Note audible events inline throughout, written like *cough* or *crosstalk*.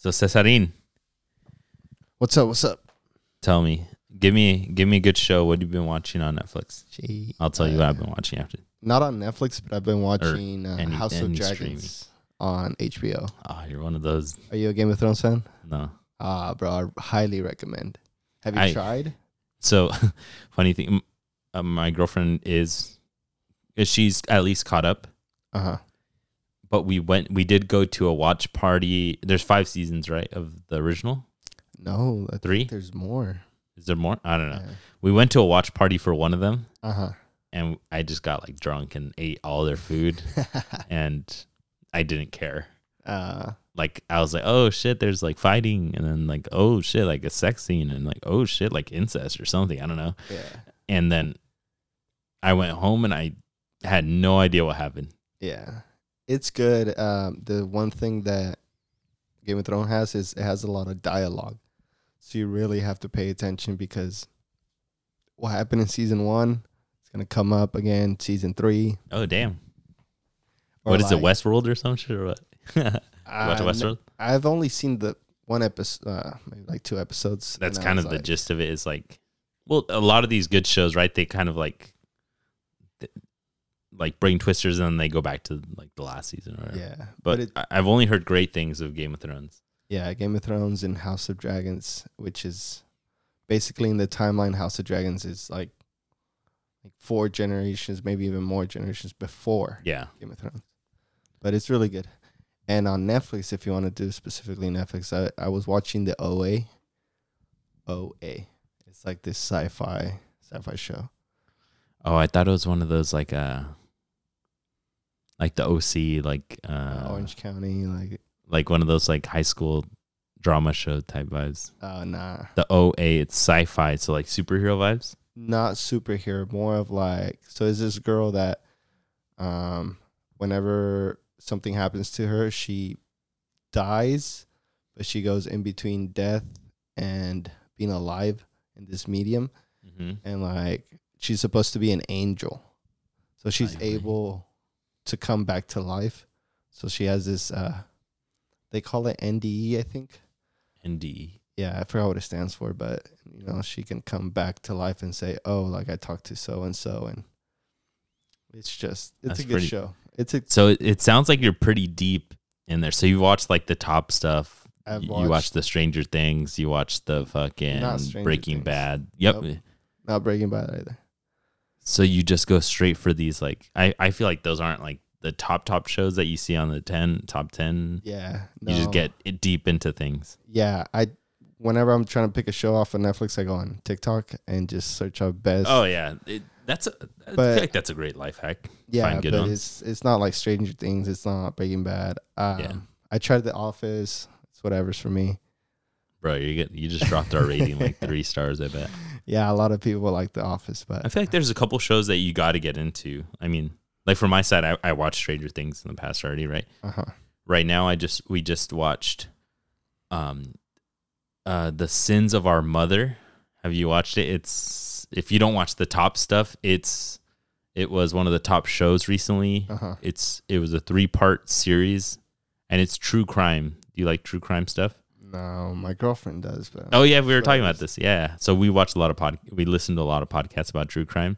So Cesarin, What's up? What's up? tell me, give me give me a good show. What you've you been watching on Netflix? Gee, I'll tell you what I've been watching after. Not on Netflix, but I've been watching uh, any- House of any Dragons on HBO. Oh, you're one of those. Are you a Game of Thrones fan? No. Ah, bro, I highly recommend. Have you I- tried? So *laughs* funny thing, m- uh, my girlfriend is, is she's at least caught up. Uh huh. But we went. We did go to a watch party. There's five seasons, right, of the original. No, I Three? There's more. Is there more? I don't know. We went to a watch party for one of them, Uh huh. and I just got like drunk and ate all their food, *laughs* and I didn't care. uh, like I was like, oh shit, there's like fighting, and then like oh shit, like a sex scene, and like oh shit, like incest or something. I don't know. yeah, And then I went home and I had no idea what happened. yeah. It's good. Um, the one thing that Game of Thrones has is it has a lot of dialogue, so you really have to pay attention because what happened in season one is gonna come up again season three. Oh damn, or what is it, like- Westworld or some shit or what? *laughs* Watch Uh, Westworld. I've only seen the one episode, uh, maybe like two episodes. That's kind of the like, gist of it. Is like, well, a lot of these good shows, right? They kind of like. Like bring twisters and then they go back to like the last season or whatever. Yeah, But, but it, I I've only heard great things of Game of Thrones. yeah, Game of Thrones and House of Dragons, which is basically in the timeline. House of Dragons is like like four generations, maybe even more generations before Yeah. Game of Thrones. But it's really good. And on Netflix, if you want to do specifically Netflix, I, I was watching the OA. OA. It's like this sci-fi sci-fi show. Oh, I thought it was one of those like uh like the OC like uh Orange County, like like one of those like high school drama show type vibes. uh nah. The OA it's sci-fi, so like superhero vibes. not superhero, more of like so is this girl that um whenever something happens to her, she dies, but she goes in between death and being alive in this medium Mm-hmm. and like she's supposed to be an angel. So she's aye. able to come back to life. So she has this uh they call it NDE, I think. NDE. yeah, I forgot what it stands for, but you know, she can come back to life and say, "Oh, like I talked to so and so," and it's just it's That's a good pretty- show. It's a So it, it sounds like you're pretty deep in there. So you watched like the top stuff. I've you watched, watched the Stranger Things. You watched the fucking Breaking Things. Bad. Yep. Nope. not Breaking Bad either. So you just go straight for these like I, I feel like those aren't like the top top shows that you see on the 10 top 10 Yeah, you just get it deep into things yeah. I whenever I'm trying to pick a show off of Netflix, I go on TikTok and just search up best. oh yeah it, that's a i But- feel like that's a great life hack yeah, find good but ones. it's it's not like Stranger Things. It's not Breaking Bad. Um, Yeah. I tried The Office. It's whatever's for me. bro you get you just dropped our rating like three stars i bet *laughs* Yeah, a lot of people like The Office, but i feel like there's a couple shows that you got to get into. I mean like for my side I, I watched stranger things in the past already right? Uh huh. right now i just we just watched um uh the sins of our mother. Have you watched it? It's if you don't watch the top stuff it's it was one of the top shows recently. Uh huh. it's it was a three part series and it's true crime. Do you like true crime stuff No, my girlfriend does, but oh yeah we were talking about this yeah so we watched a lot of pod we listened to a lot of podcasts about true crime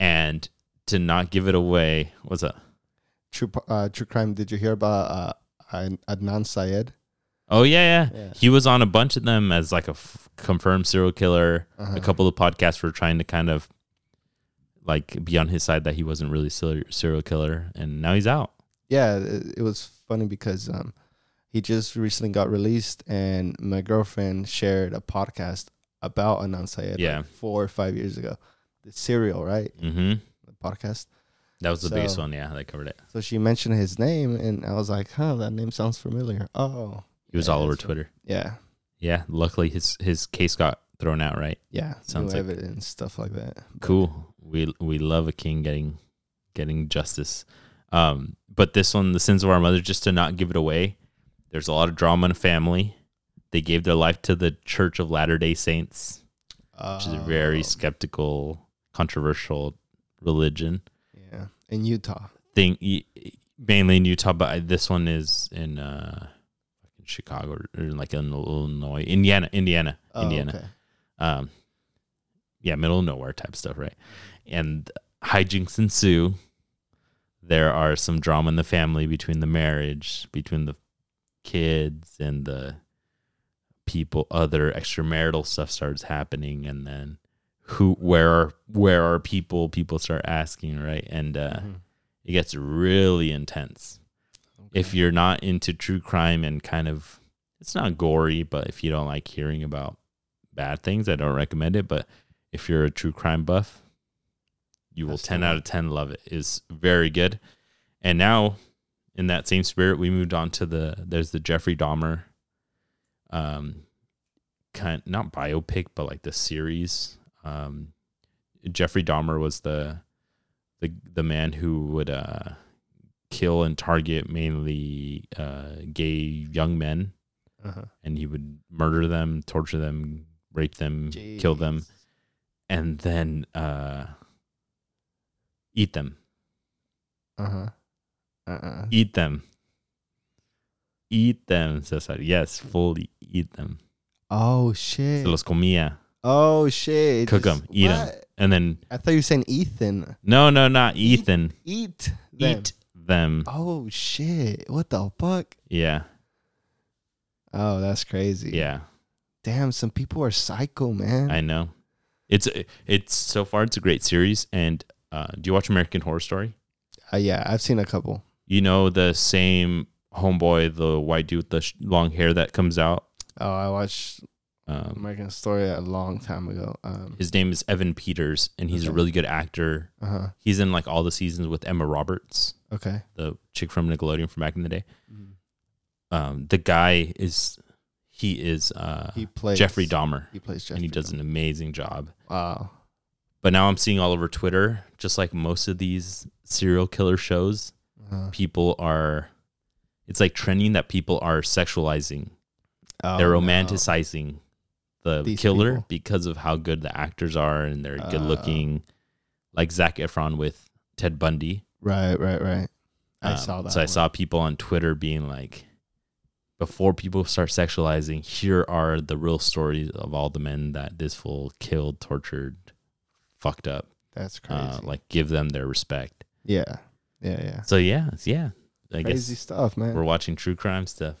and to not give it away what's up true uh, true crime. Did you hear about uh, Ad- Adnan Syed? oh yeah yeah Yeah. he was on a bunch of them as like a f- confirmed serial killer Uh-huh. a couple of podcasts were trying to kind of like be on his side that he wasn't really serial serial killer and now he's out Yeah, it, it was funny because um, he just recently got released, and my girlfriend shared a podcast about Adnan Syed. Yeah. like four or five years ago. The serial, right? mm-hmm The podcast. that was the biggest one yeah that covered it So she mentioned his name, and I was like, "Huh, that name sounds familiar." Oh, he was Yeah, all over that's right. twitter yeah, yeah luckily his his case got thrown out right yeah. Sounds new like- evidence, stuff like that. But- cool we we love a king getting getting justice um but this one the sins of our mother just to not give it away there's a lot of drama in a family they gave their life to the church of latter day saints which is a very Oh, skeptical controversial religion yeah in Utah. thing y- mainly in utah but I- this one is in uh fucking Chicago or, or like in Illinois, Indiana, Indiana, Oh, Indiana. okay. Um, yeah, middle of nowhere type stuff, right? And hijinks ensue. There are some drama in the family between the marriage, between the kids and the people. Other extramarital stuff starts happening, and then who, where are, where are people? People start asking, right? And uh, Mhm. it gets really intense. If you're not into true crime and kind of, it's not gory, but if you don't like hearing about bad things, I don't recommend it. But if you're a true crime buff, you will That's the 10 out of 10 love it. Is very good. And now, in that same spirit, we moved on to the there's the Jeffrey Dahmer, um, kind not biopic, but like the series. Um, Jeffrey Dahmer was the the the man who would uh kill and target mainly uh gay young men Uh-huh. and he would murder them, torture them, rape them, kill them, and then uh, eat them. Uh-huh. Uh-uh. Eat them. Eat them, Cesar. Yes, fully eat them. Oh shit. Se los comía. Oh shit. Cook 'em, eat 'em. What? And then, I thought you were saying Ethan. no, no, not Ethan. Eat. them. Eat them. Oh shit. What the fuck? Yeah, Oh, that's crazy. yeah. Damn, some people are psycho, man. I know. It's it's so far it's a great series. And uh, do you watch American Horror Story? uh, yeah, I've seen a couple. You know the same homeboy, the white dude with the sh- long hair that comes out. Oh, I watched Um, American Story a long time ago. Um, his name is Evan Peters, and he's a really good actor. uh huh. He's in like all the seasons with Emma Roberts, Okay. the chick from Nickelodeon from back in the day. Mhm. Um, the guy is he is uh, He plays Jeffrey Dahmer, He plays Jeffrey. and he does Dahmer. an amazing job. Wow. But now I'm seeing all over Twitter, just like most of these serial killer shows, Uh, people are. It's like trending that people are sexualizing. oh, they're no. romanticizing the These killer people. because of how good the actors are and they're Uh. good looking, like Zac Efron with Ted Bundy. Right, right, right. I Um, saw that. So I saw people on Twitter being like, before people start sexualizing, here are the real stories of all the men that this fool killed, tortured, fucked up. That's crazy. Uh, like, give them their respect. yeah, yeah, yeah. So yeah, yeah. I Crazy guess stuff, man. we're watching true crime stuff.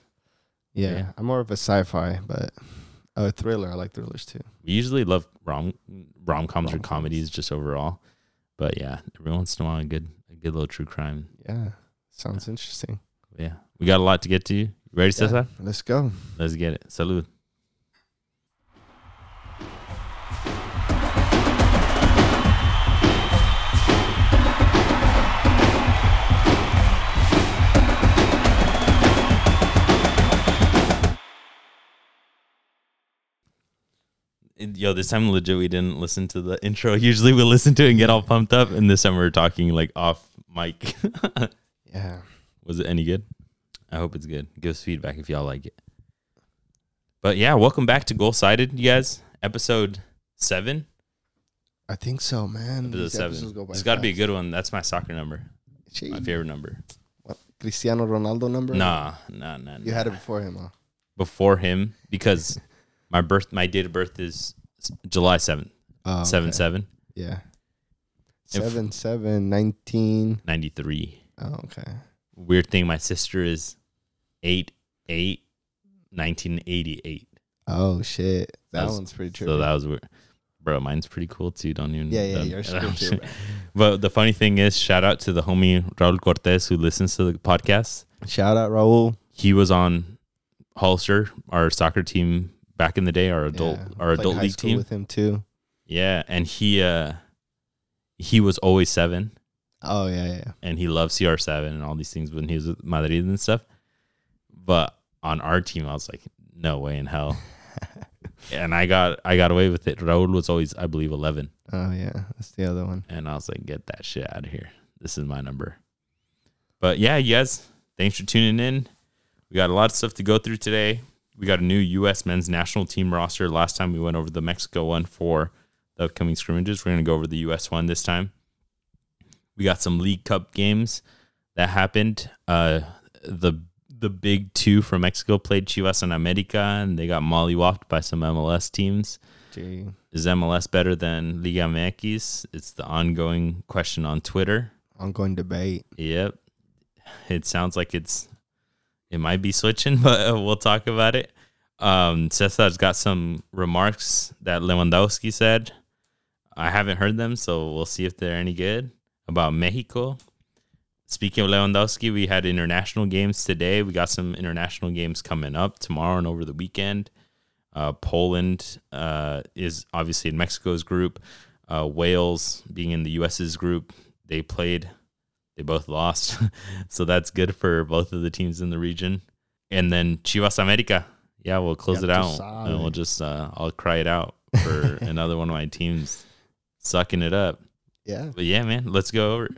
yeah. yeah. I'm more of a sci-fi, but a thriller. I like thrillers too. We usually love rom rom coms or comedies just overall, but yeah, every once in a while, a good a good little true crime. Yeah, sounds interesting. Yeah, we got a lot to get to. You ready, Yeah, Cesar? let's go. Let's get it. Salud. Yo, this time legit we didn't listen to the intro. *laughs* Usually we listen to it and get all pumped up, and this time we are talking like off mic. *laughs* Yeah. Was it any good? I hope it's good. Give us feedback if y'all like it. But yeah, welcome back to Goal Sided, you guys. Episode seven. I think so, man. Episode These seven. go It's got to be a good one. That's my soccer number. Gee, My favorite number. what, Cristiano Ronaldo number? Nah, nah, nah. You had it before him, huh? before him because my birth, my date of birth is July seventh, Oh, seven okay. seven Yeah. Seven seven nineteen. ninety three. Oh, okay. Weird thing, my sister is eight eight 1988. Oh shit, that That's- one's pretty true. So that was weird. Bro, mine's pretty cool too. Don't even. yeah, yeah, yours *laughs* I'm is cool too. But the funny thing is, shout out to the homie Raul Cortez who listens to the podcast. Shout out Raul. He was on Hollister, our soccer team back in the day, our adult, Yeah, our adult league team. with him too. Yeah, and he uh he was always seven, Oh yeah, yeah. and he loved CR7 and all these things when he was with Madrid and stuff. But on our team, I was like, no way in hell. *laughs* and I got I got away with it. Raul was always, I believe, eleven. Oh yeah, that's the other one. and I was like, get that shit out of here. This is my number. But yeah, you guys, thanks for tuning in. We got a lot of stuff to go through today. We got a new U.S. men's national team roster. Last time we went over the Mexico one for the upcoming scrimmages. We're going to go over the U.S. one this time. We got some Leagues Cup games that happened. Uh, the the big two from Mexico played Chivas and America, and they got mollywopped by some MLS teams. Gee. Is MLS better than Liga MX? It's the ongoing question on Twitter. Ongoing debate. Yep. It sounds like it's it might be switching, *laughs* but uh, we'll talk about it. Um, Cesar's got some remarks that Lewandowski said. I haven't heard them, so we'll see if they're any good about Mexico. Speaking of Lewandowski, we had international games today. We got some international games coming up tomorrow and over the weekend. Uh, Poland uh, is obviously in Mexico's group. Uh, Wales being in the U.S.'s group, they played. They both lost, *laughs* so that's good for both of the teams in the region. And then Chivas America, yeah, we'll close Ya it out, sabe. and we'll just uh, I'll cry it out for *laughs* another one of my teams sucking it up. Yeah. But yeah, man, let's go over.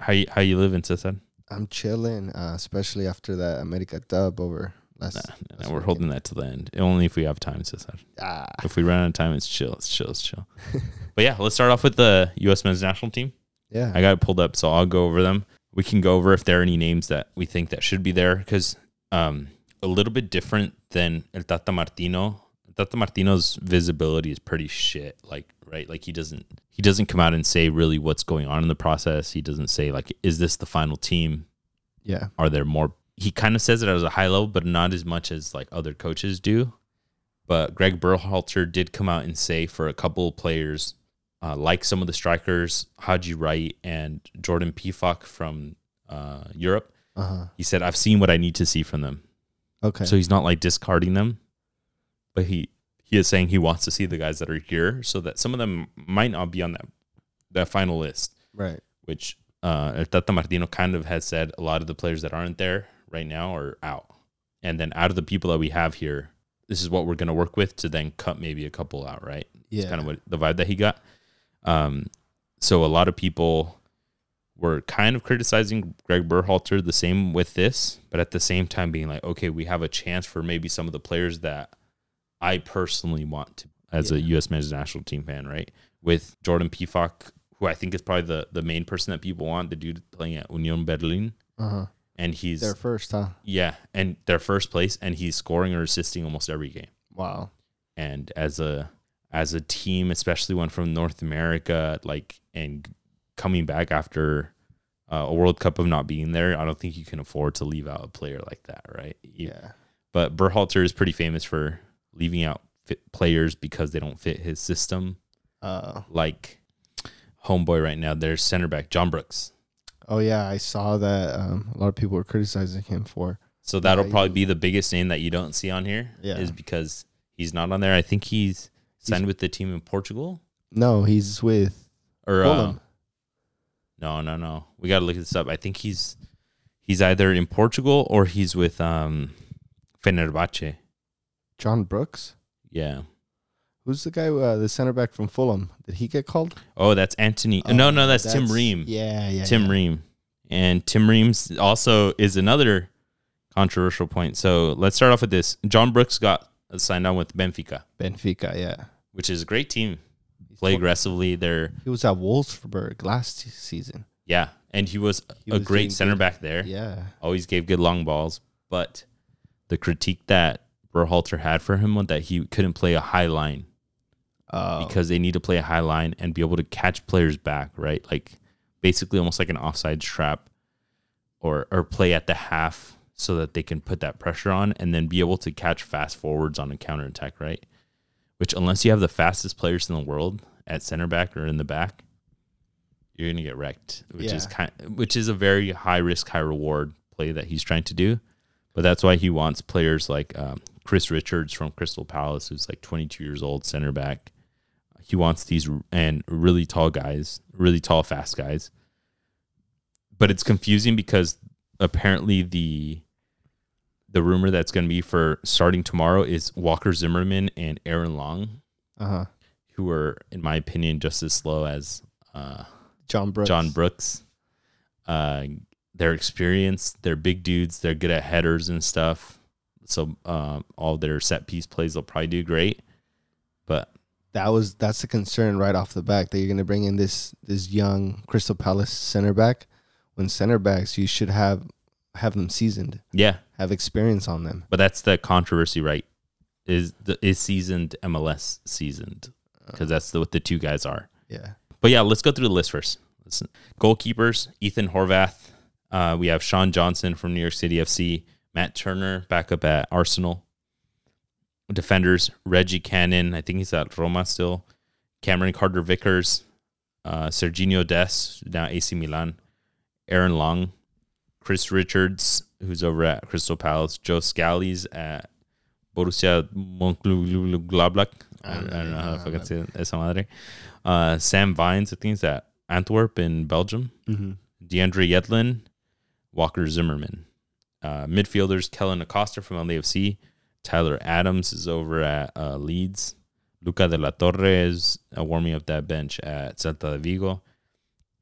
How you how you living, Cesar? I'm chilling, uh, especially after that America dub over last. Nah, nah, we're holding that to the end. Only if we have time, Cesar. Ah, If we run out of time, it's chill. It's chill. It's chill. *laughs* but yeah, let's start off with the U.S. men's national team. Yeah. I got it pulled up, so I'll go over them. We can go over if there are any names that we think that should be there because um, a little bit different than El Tata Martino. El Tata Martino's visibility is pretty shit. Like right, like he doesn't he doesn't come out and say really what's going on in the process. He doesn't say like, is this the final team? yeah. are there more he kind of says it at a high level but not as much as like other coaches do but greg berhalter did come out and say for a couple of players uh, like some of the strikers haji wright and jordan Pefok from uh, europe Uh huh. he said i've seen what i need to see from them Okay. so he's not like discarding them but he he is saying he wants to see the guys that are here so that some of them might not be on that that final list right. which uh, El Tata Martino kind of has said a lot of the players that aren't there right now are out. And then out of the people that we have here, this is what we're going to work with to then cut maybe a couple out, right? Yeah. It's kind of what the vibe that he got. Um, so a lot of people were kind of criticizing Greg Berhalter the same with this, but at the same time being like, okay, we have a chance for maybe some of the players that I personally want to as a U.S. men's national team fan, right? With Jordan Pefok, who I think is probably the, the main person that people want, the dude playing at Union Berlin. Uh huh. And he's, their first, huh? yeah, and their first place, and he's scoring or assisting almost every game Wow. and as a as a team especially one from north america like and coming back after uh, a world cup of not being there i don't think you can afford to leave out a player like that right You- Yeah. but berhalter is pretty famous for leaving out fit players because they don't fit his system Uh. like homeboy right now there's center back john brooks Oh yeah, I saw that. Um, a lot of people were criticizing him for. so that'll Yeah, probably be the biggest name that you don't see on here. Yeah. is because he's not on there i think he's signed with the team in portugal No, he's with or uh, Fulham. No, no, no. We got to look this up. I think he's he's either in Portugal or he's with um Fenerbahce. John Brooks. Yeah. Who's the guy? Uh, the center back from Fulham. Did he get called? Oh, that's Anthony. no, no, that's, Tim Ream. Yeah, yeah. Tim yeah. Ream. And Tim Reams also is another controversial point. So let's start off with this. John Brooks got signed on with Benfica, Benfica. Yeah. Which is a great team. Play aggressively. They're He was at Wolfsburg last season. yeah, and he was He a was great center good. back there. Yeah. always gave good long balls, but the critique that Berhalter had for him was that he couldn't play a high line Uh, because they need to play a high line and be able to catch players back, right? Like basically almost like an offside trap or or play at the half so that they can put that pressure on and then be able to catch fast forwards on a counterattack, right? Which unless you have the fastest players in the world at center back or in the back, you're gonna get wrecked. Which is kind which is a very high risk, high reward play that he's trying to do. But that's why he wants players like um, Chris Richards from Crystal Palace, who's like 22 years old, center back. He wants these and really tall guys, really tall, fast guys. But it's confusing because apparently the the rumor that's going to be for starting tomorrow is Walker Zimmerman and Aaron Long, uh huh. who are, in my opinion, just as slow as uh, John Brooks. John Brooks. Uh, they're experienced. They're big dudes. They're good at headers and stuff. So um, all their set piece plays, they'll probably do great. But That was that's the concern right off the back that you're gonna bring in this this young Crystal Palace center back. When center backs, you should have have them seasoned. yeah, have experience on them. But that's the controversy, right? Is the is seasoned MLS seasoned? Because that's the, what the two guys are. Yeah. But yeah, let's go through the list first. Listen. Goalkeepers: Ethan Horvath. Uh, we have Sean Johnson from New York City FC. Matt Turner back up at Arsenal. Defenders: Reggie Cannon. I think he's at Roma still. Cameron Carter Vickers. Uh, Serginho Dest now AC Milan. Aaron Long. Chris Richards, who's over at Crystal Palace. Joe Scalise at Borussia Mönchengladbach. I don't, I don't know how to fucking say. Esa madre. Uh, Sam Vines, I think he's at Antwerp in Belgium. Mm-hmm. DeAndre Yedlin, Walker Zimmerman. Uh, midfielders, Kellyn Acosta from LAFC. Tyler Adams is over at uh, Leeds. Luca de la Torre is uh, warming up that bench at Celta de Vigo.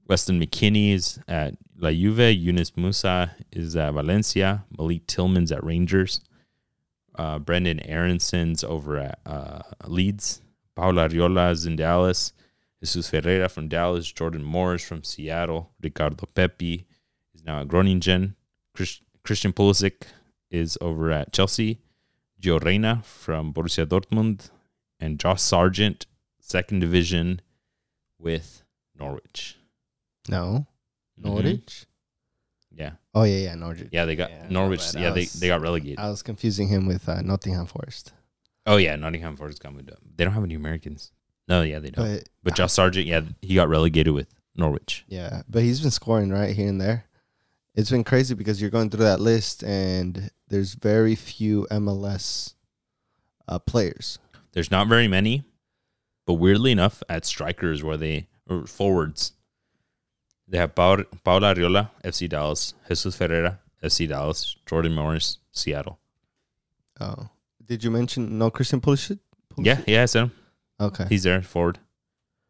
Weston McKennie is at La Juve. Yunus Musah is at Valencia. Malik Tillman's at Rangers. Uh, Brenden Aaronson's over at uh, Leeds. Paula Arriola is in Dallas. Jesus Ferreira from Dallas. Jordan Morris from Seattle. Ricardo Pepi is now at Groningen. Chris, Christian Pulisic is over at Chelsea. Gio Reyna from Borussia Dortmund. And Josh Sargent, second division with Norwich. No. Norwich. Yeah. Oh yeah, yeah, Norwich. Yeah, they got Yeah, Norwich. Yeah, I they, they got relegated. I was confusing him with uh, Nottingham Forest. oh yeah, Nottingham Forest got moved up. They don't have any Americans. No, yeah, they don't. But, But Josh Sargent, yeah, he got relegated with Norwich. yeah, but he's been scoring right here and there. It's been crazy because you're going through that list and there's very few MLS uh, players. There's not very many, but weirdly enough, at strikers where they or forwards, they have Paul, Paula Arriola, FC Dallas, Jesus Ferreira, FC Dallas, Jordan Morris, Seattle. Oh, did you mention no Christian Pulisic? Yeah, yeah, I said him. Okay. He's there forward.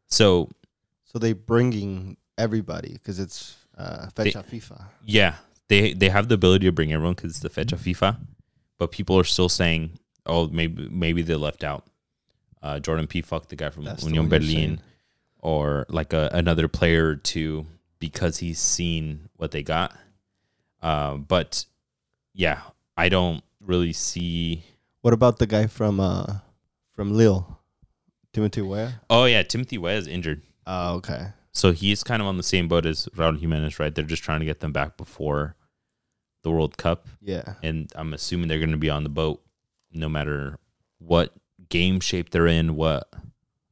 So So they bringing everybody because it's uh, Fecha FIFA. Yeah, they they have the ability to bring everyone because it's the Fecha FIFA, but people are still saying, oh, maybe maybe they left out uh, Jordan Pefok, the guy from That's Union Berlin, or like a, another player two because he's seen what they got. Uh, but yeah, I don't really see. What about the guy from uh from Lille, Timothy Weah? Oh yeah, Timothy Weah is injured, Oh, okay. so he's kind of on the same boat as Raul Jimenez, right? They're just trying to get them back before the World Cup. Yeah. and I'm assuming they're going to be on the boat no matter what game shape they're in, what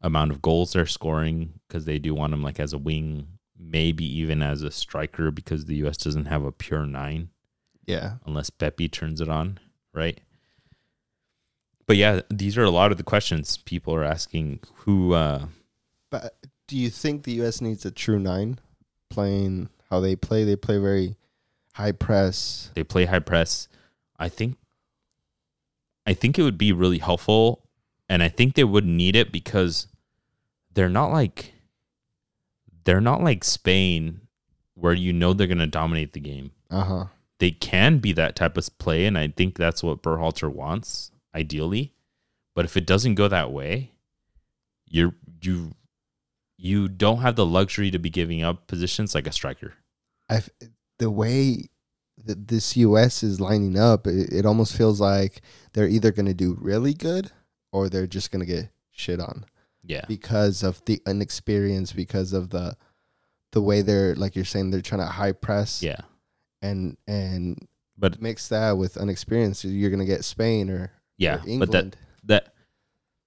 amount of goals they're scoring, because they do want them like as a wing, maybe even as a striker, because the U.S. doesn't have a pure nine Yeah. unless Pepi turns it on, right? But yeah, these are a lot of the questions people are asking. Who? uh But do you think the U.S. needs a true nine, playing how they play? They play very high press. They play high press. I think. I think it would be really helpful, and I think they would need it because they're not like they're not like Spain, where you know they're gonna dominate the game. Uh huh. They can be that type of play, and I think that's what Berhalter wants, ideally. But if it doesn't go that way, you're you you don't have the luxury to be giving up positions like a striker. I the way that this U.S. is lining up, it, it almost feels like they're either going to do really good or they're just going to get shit on Yeah. because of the inexperience, because of the the way they're like you're saying they're trying to high press Yeah. and and But mix that with inexperience, you're going to get Spain or, yeah, or but England. that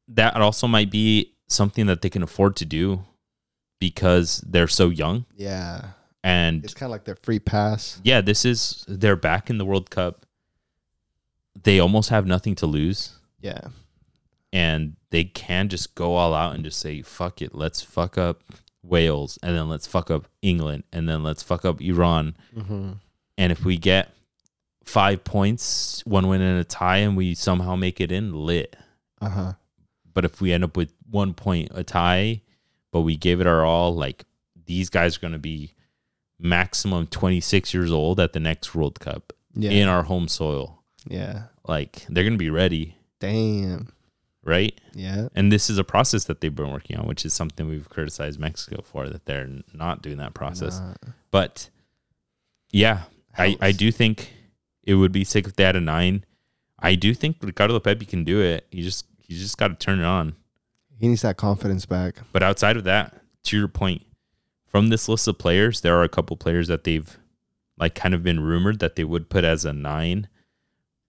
that that also might be something that they can afford to do because they're so young yeah, and it's kind of like their free pass. yeah this is they're back in the world cup they almost have nothing to lose Yeah, and they can just go all out and just say fuck it let's fuck up wales and then let's fuck up england and then let's fuck up iran mm-hmm. and if we get five points one win and a tie and we somehow make it in lit uh huh. but if we end up with one point a tie, but we gave it our all, like these guys are going to be maximum 26 years old at the next World Cup Yeah, in our home soil. yeah. Like they're going to be ready, Damn. Right? Yeah, And this is a process that they've been working on, which is something we've criticized Mexico for that they're not doing that process. Nah. But yeah, I, I do think It would be sick if they had a nine. I do think Ricardo Pepi can do it. He just he just got to turn it on. He needs that confidence back. But outside of that, to your point, from this list of players, there are a couple players that they've like kind of been rumored that they would put as a nine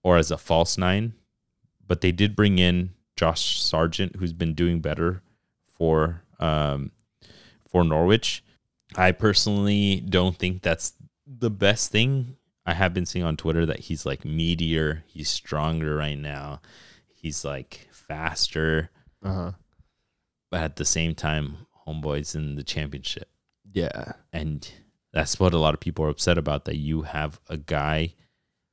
or as a false nine. But they did bring in Josh Sargent, who's been doing better for um, for Norwich. I personally don't think that's the best thing. I have been seeing on Twitter that he's like meteor, he's stronger right now. He's like faster, Uh huh. but at the same time, homeboys in the championship. Yeah. And that's what a lot of people are upset about that you have a guy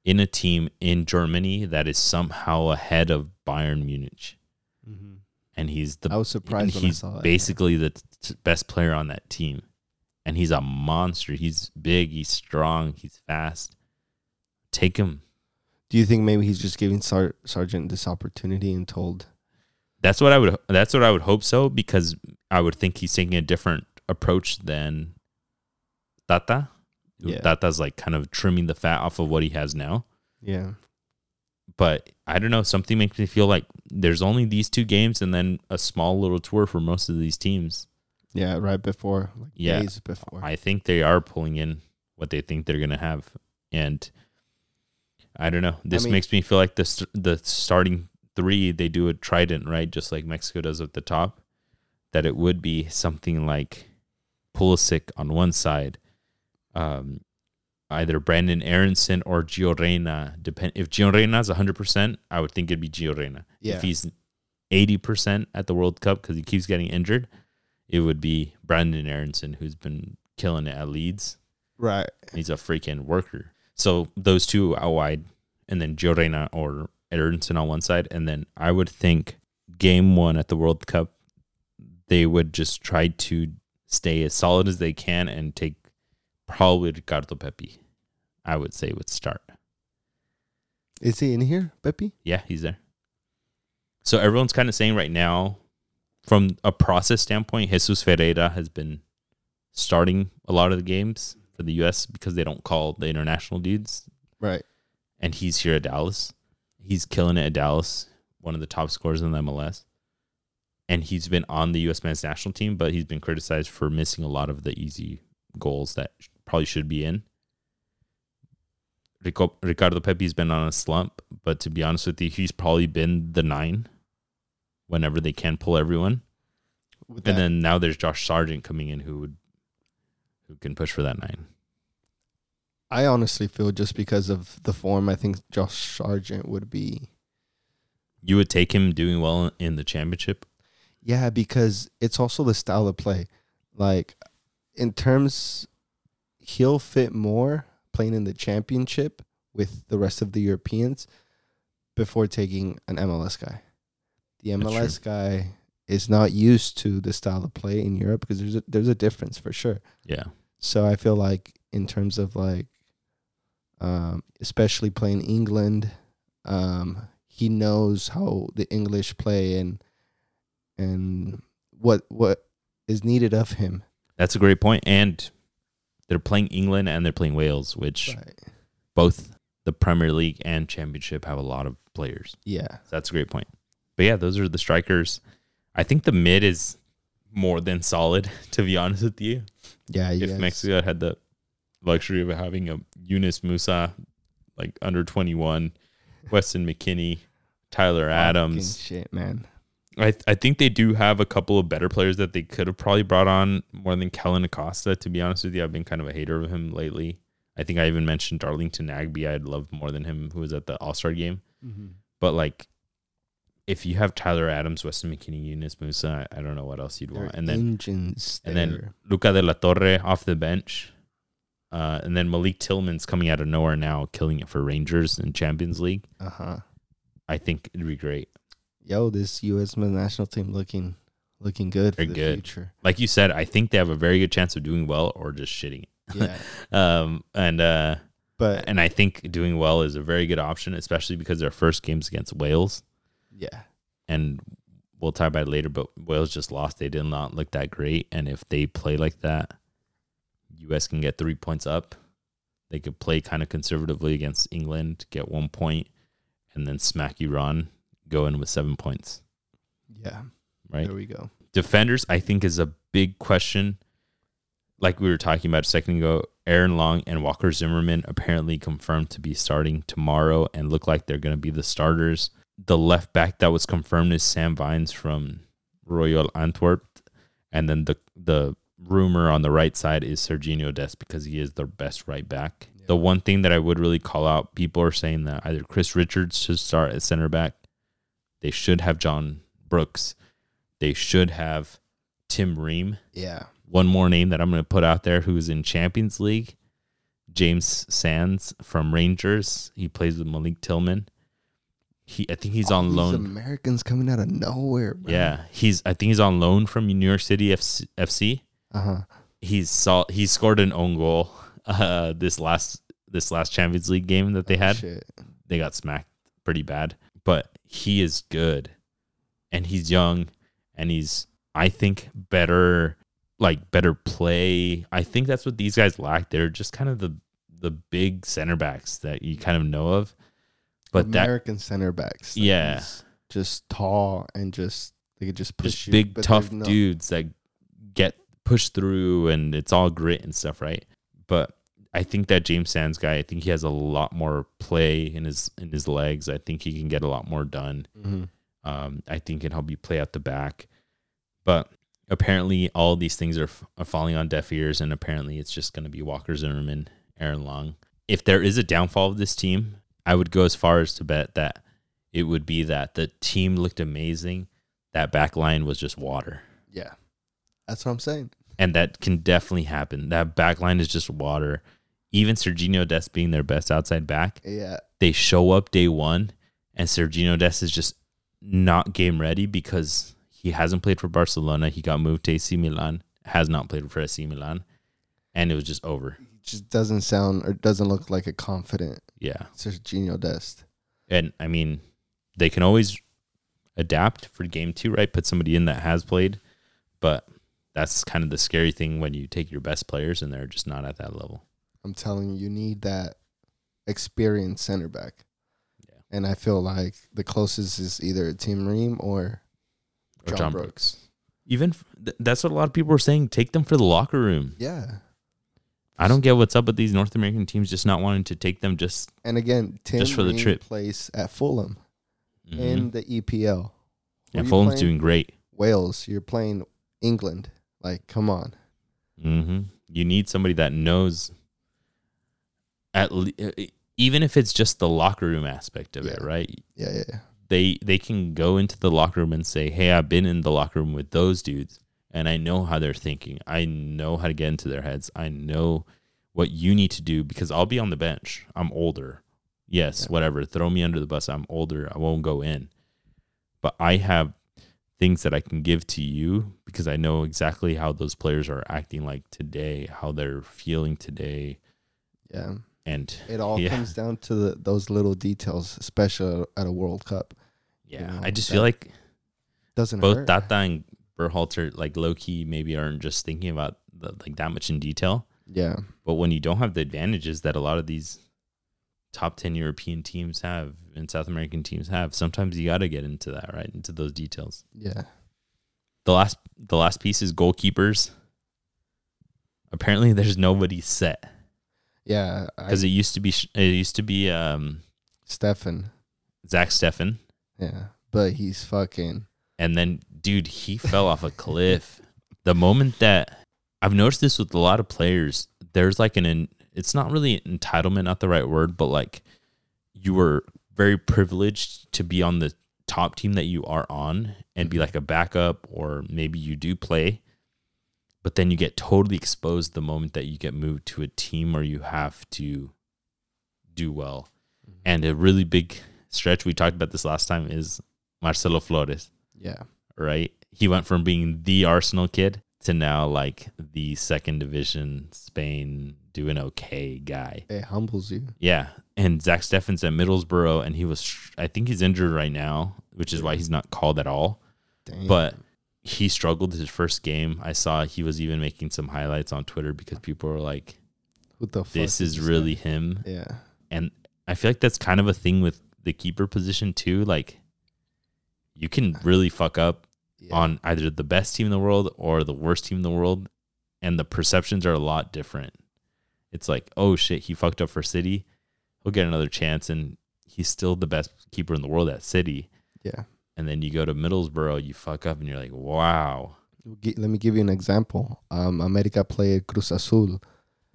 in a team in Germany that is somehow ahead of Bayern Munich. Mm-hmm. And he's the I was surprised when I he's saw that. basically the t- best player on that team. And he's a monster. He's big, he's strong, he's fast. Take him. Do you think maybe he's just giving Sar- Sargent this opportunity and told? That's what I would that's what I would hope so because I would think he's taking a different approach than Tata. Yeah. Tata's like kind of trimming the fat off of what he has now. Yeah. But I don't know, something makes me feel like there's only these two games and then a small little tour for most of these teams. Yeah. Right before. Like Yeah. Days before. I think they are pulling in what they think they're going to have. And I don't know. This mean- makes me feel like the st- the starting three they do a trident, right? Just like Mexico does at the top. That it would be something like Pulisic on one side, um, either Brenden Aaronson or Gio Reyna. Depend if Gio Reyna is hundred percent, I would think it'd be Gio Reyna. Yeah. If he's eighty percent at the World Cup because he keeps getting injured, it would be Brenden Aaronson who's been killing it at Leeds. right. He's a freaking worker. So those two out wide, and then Gio Reyna or Aaronson on one side, and then I would think game one at the World Cup, they would just try to stay as solid as they can and take probably Ricardo Pepi. I would say would start. Is he in here, Pepi? Yeah, he's there. So everyone's kind of saying right now, from a process standpoint, Jesus Ferreira has been starting a lot of the games for the U.S. because they don't call the international dudes, Right. and he's here at Dallas. He's killing it at Dallas, one of the top scorers in the MLS. And he's been on the U.S. men's national team, but he's been criticized for missing a lot of the easy goals that probably should be in. Rico, Ricardo Pepi's been on a slump, but to be honest with you, he's probably been the nine whenever they can pull everyone. And then now there's Josh Sargent coming in who would who can push for that nine. I honestly feel just because of the form, I think Josh Sargent would be. You would take him doing well in the championship. Yeah, because it's also the style of play. Like, in terms, he'll fit more playing in the championship with the rest of the Europeans before taking an MLS guy. The MLS guy is not used to the style of play in Europe because there's a, there's a difference for sure. Yeah. So I feel like in terms of like, um, especially playing England, um, he knows how the English play and and what what is needed of him. That's a great. And they're playing England and they're playing Wales, which Right. both the Premier League and Championship have a lot of players. Yeah. So that's a great point. But yeah, those are the strikers. I think the mid is more than solid, *laughs* to be honest with you. Yeah. You if guys- Mexico had the luxury of having a Yunus Musah, like under 21, Weston McKennie, Tyler Adams. shit, man. I I think they do have a couple of better players that they could have probably brought on more than Kellyn Acosta. To be honest with you, I've been kind of a hater of him lately. I think I even mentioned Darlington Nagbe. I'd love more than him, who was at the All Star game. But like, if you have Tyler Adams, Weston McKennie, Yunus Musah, I, I don't know what else you'd They're want. And then engines. and then. Luca de la Torre off the bench. Uh, and then Malik Tillman's coming out of nowhere now, killing it for Rangers in Champions League. uh huh. I think it'd be great. Yo, this U.S. men's national team looking looking good for They're the good. future. Like you said, I think they have a very good chance of doing well or just shitting it. Yeah, *laughs* Um, and uh, but and I think doing well is a very good option, especially because their first game's against Wales. yeah, And we'll talk about it later, but Wales just lost. They did not look that great. And if they play like that, US can get three points up. They could play kind of conservatively against England, get one point, and then smack Iran, go in with seven points. Yeah. Right. There we go. Defenders, I think, is a big question. Like we were talking about a second ago, Aaron Long and Walker Zimmerman apparently confirmed to be starting tomorrow and look like they're going to be the starters. The left back that was confirmed is Sam Vines from Royal Antwerp, and then the the rumor on the right side is Serginho Dest because he is their best right back. Yeah. The one thing that I would really call out, people are saying that either Chris Richards should start at center back. They should have John Brooks. They should have Tim Ream. Yeah. One more name that I'm going to put out there who's in Champions League, James Sands from Rangers. He plays with Malik Tillman. He, I think he's All on loan. Americans coming out of nowhere. Bro. Yeah, he's. I think he's on loan from New York City FC. FC. Uh huh. He's saw he scored an own goal uh, this last this last Champions League game that they had. Oh, Shit. They got smacked pretty bad, but he is good, and he's young, and he's I think better like better play. I think that's what these guys lack. They're just kind of the the big center backs that you kind of know of, but that American center backs. Yeah. Just tall and just they could just push just you. big tough no- dudes that get pushed through and it's all grit and stuff right but i think that james sands guy i think he has a lot more play in his in his legs i think he can get a lot more done Mhm. um, i think can help you play out the back but apparently all these things are, f- are falling on deaf ears and apparently it's just going to be walker zimmerman aaron long if there is a downfall of this team i would go as far as to bet that it would be that the team looked amazing that back line was just water Yeah. That's what I'm saying. and that can definitely happen. That back line is just water. Even Serginho Dest being their best outside back, Yeah. they show up day one, and Serginho Dest is just not game ready because he hasn't played for Barcelona. He got moved to AC Milan, has not played for AC Milan, and it was just over. He just doesn't sound or doesn't look like a confident Yeah, Serginho Dest. and I mean, they can always adapt for game two, right? Put somebody in that has played, but that's kind of the scary thing when you take your best players and they're just not at that level. I'm telling you, you need that experienced center back. Yeah. And I feel like the closest is either Tim Ream or Or John, Brooks. Even f- th- that's what a lot of people are saying. Take them for the locker room. Yeah. I don't get what's up with these North American teams just not wanting to take them. Just And again, Tim Just for the Ream trip. plays at Fulham mhm. in the EPL. Who and Fulham's doing great. Wales. You're playing England. Like, come on. hmm You need somebody that knows. At le- even if it's just the locker room aspect of it, right? Yeah, yeah, yeah. They they can go into the locker room and say, "Hey, I've been in the locker room with those dudes, and I know how they're thinking. I know how to get into their heads. I know what you need to do because I'll be on the bench. I'm older. Yes, Yeah. whatever. Throw me under the bus. I'm older. I won't go in. But I have things that I can give to you because I know exactly how those players are acting like today, how they're feeling today. Yeah. And It all Yeah. comes down to the, those little details, especially at a World Cup. yeah, know, I just feel like Doesn't both hurt. Tata and Berhalter, like low key, maybe aren't just thinking about the, like that much in detail. yeah. But when you don't have the advantages that a lot of these top 10 European teams have and South American teams have, sometimes you got to get into that, right? Into those details. Yeah. The last the last piece is goalkeepers. Apparently there's nobody set Yeah. Cuz it used to be it used to be um Steffen. Zach Steffen Yeah. But he's fucking. and then dude, he fell off a cliff. *laughs* The moment that I've noticed this with a lot of players, there's like an it's not really entitlement, not the right word, but like you were very privileged to be on the top team that you are on and be like a backup or maybe you do play but then you get totally exposed the moment that you get moved to a team where you have to do well mm-hmm. and a really big stretch we talked about this last time is Marcelo Flores Yeah. right he went from being the Arsenal kid to now like the second division Spain doing okay guy It humbles you. yeah. And Zach Steffen's at Middlesbrough, and he was, I think he's injured right now, which is why he's not called at all. Damn. But he struggled his first game. I saw he was even making some highlights on Twitter because people were like, Who the fuck this is this really guy? him. Yeah. And I feel like that's kind of a thing with the keeper position too. Like you can really fuck up yeah. on either the best team in the world or the worst team in the world, and the perceptions are a lot different. It's like, oh shit, he fucked up for City. He'll get another chance, and he's still the best keeper in the world at City. Yeah. And then you go to Middlesbrough, you fuck up, and you're like, wow. Let me give you an example. Um, America played Cruz Azul,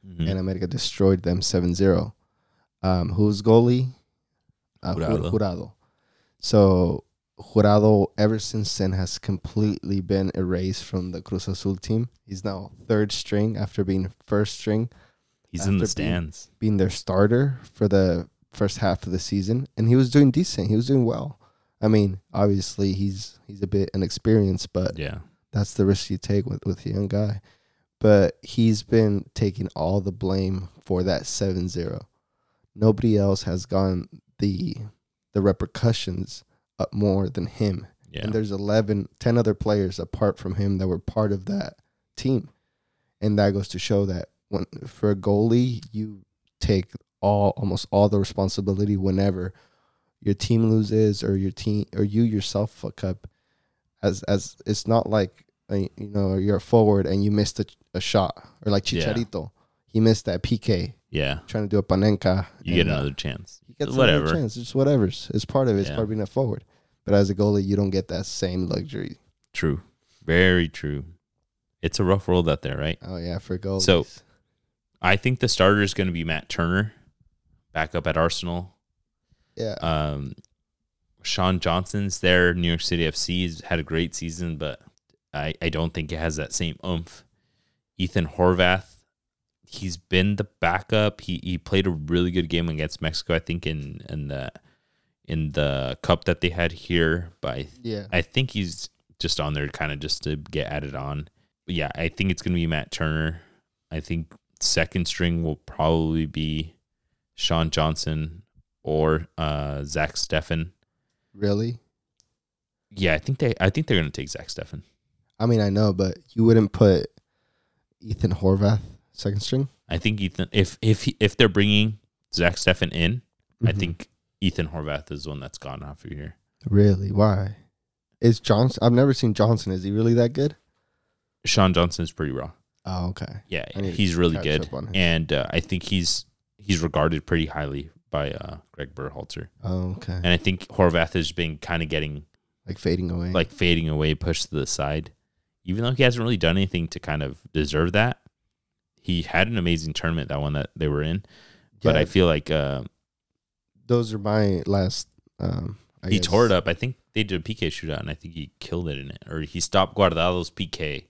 Mhm. and America destroyed them 7-0. Um, who's goalie? Uh, Jurado. Jurado. So Jurado, ever since then, has completely been erased from the Cruz Azul team. He's now third string after being first string, he's in the after being- stands. being their starter for the first half of the season, and he was doing decent. He was doing well. I mean, obviously he's he's a bit inexperienced, but Yeah. that's the risk you take with with a young guy. But he's been taking all the blame for that 7-0. Nobody else has gone the the repercussions up more than him. Yeah. And there's 11, 10 other players apart from him that were part of that team. And that goes to show that when for a goalie, you take all almost all the responsibility whenever your team loses or your team or you yourself fuck up. As as it's not like uh, you know you're a forward and you missed a, a shot or like Yeah. Chicharito, he missed that PK yeah. trying to do a panenka. You get another chance. he gets Whatever. another chance. It's whatever's. It's part of it. It's Yeah. part of being a forward. But as a goalie, you don't get that same luxury. True. Very true. It's a rough world out there, right? Oh yeah, for goalies. So- I think the starter is going to be Matt Turner, back up at Arsenal. Yeah, Um, Sean Johnson's there. New York City FC's had a great season, but I, I don't think it has that same oomph. Ethan Horvath, he's been the backup. He he played a really good game against Mexico, I think, in in the in the cup that they had here. But I, yeah, I think he's just on there kind of just to get added on. But yeah, I think it's gonna be Matt Turner. I think second string will probably be Sean Johnson or uh, Zach Steffen. really. Yeah, I think they. I think they're gonna take Zach Steffen. I mean, I know, but you wouldn't put Ethan Horvath second string. I think Ethan. If if he, if they're bringing Zach Steffen in, I Mhm. think Ethan Horvath is the one that's gone off of here. really why is Johnson? I've never seen Johnson. Is he really that good? Sean Johnson is pretty raw. Oh, okay. Yeah, I to he's really good, up on him. and uh, I think he's he's regarded pretty highly by uh, Greg Berhalter. Oh, okay. And I think Horvath has been kind of getting Like fading away. like fading away, pushed to the side. Even though he hasn't really done anything to kind of deserve that, he had an amazing tournament that one that they were in. But I feel like uh, those are my last. Um, I he guess. tore it up. I think they did a PK shootout, and I think he killed it in it, or he stopped Guardado's PK.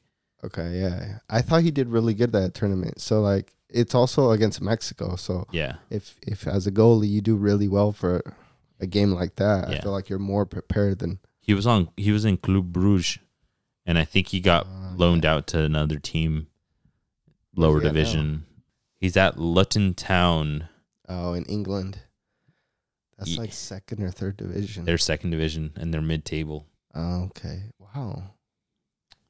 Okay, yeah. I thought he did really good that tournament. So like, it's also against Mexico. So Yeah, if if as a goalie you do really well for a game like that, I feel like you're more prepared than he was on. He was in Club Bruges, and I think he got Ah, loaned out to another team, lower now? division. He's at Luton Town. oh in England. That's Ye- like second or third division. They're second division, and they're mid table. oh, okay. Wow.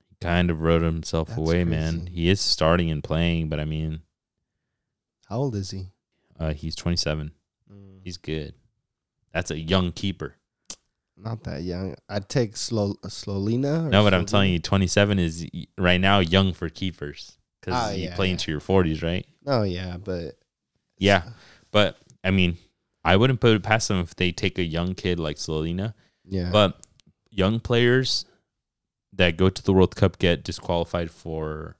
He kind of wrote himself That's away, man. He is starting and playing, but I mean, How old is he? uh, he's 27. He's good. That's a young keeper. Not that young. I'd take Slow Slonina. or No, but I'm telling you, 27 is right now young for keepers because Ah, you yeah, play yeah. into your 40s, right? Oh yeah, but Yeah, but I mean, I wouldn't put it past them if they take a young kid like Slonina. yeah. But young players that go to the World Cup get disqualified for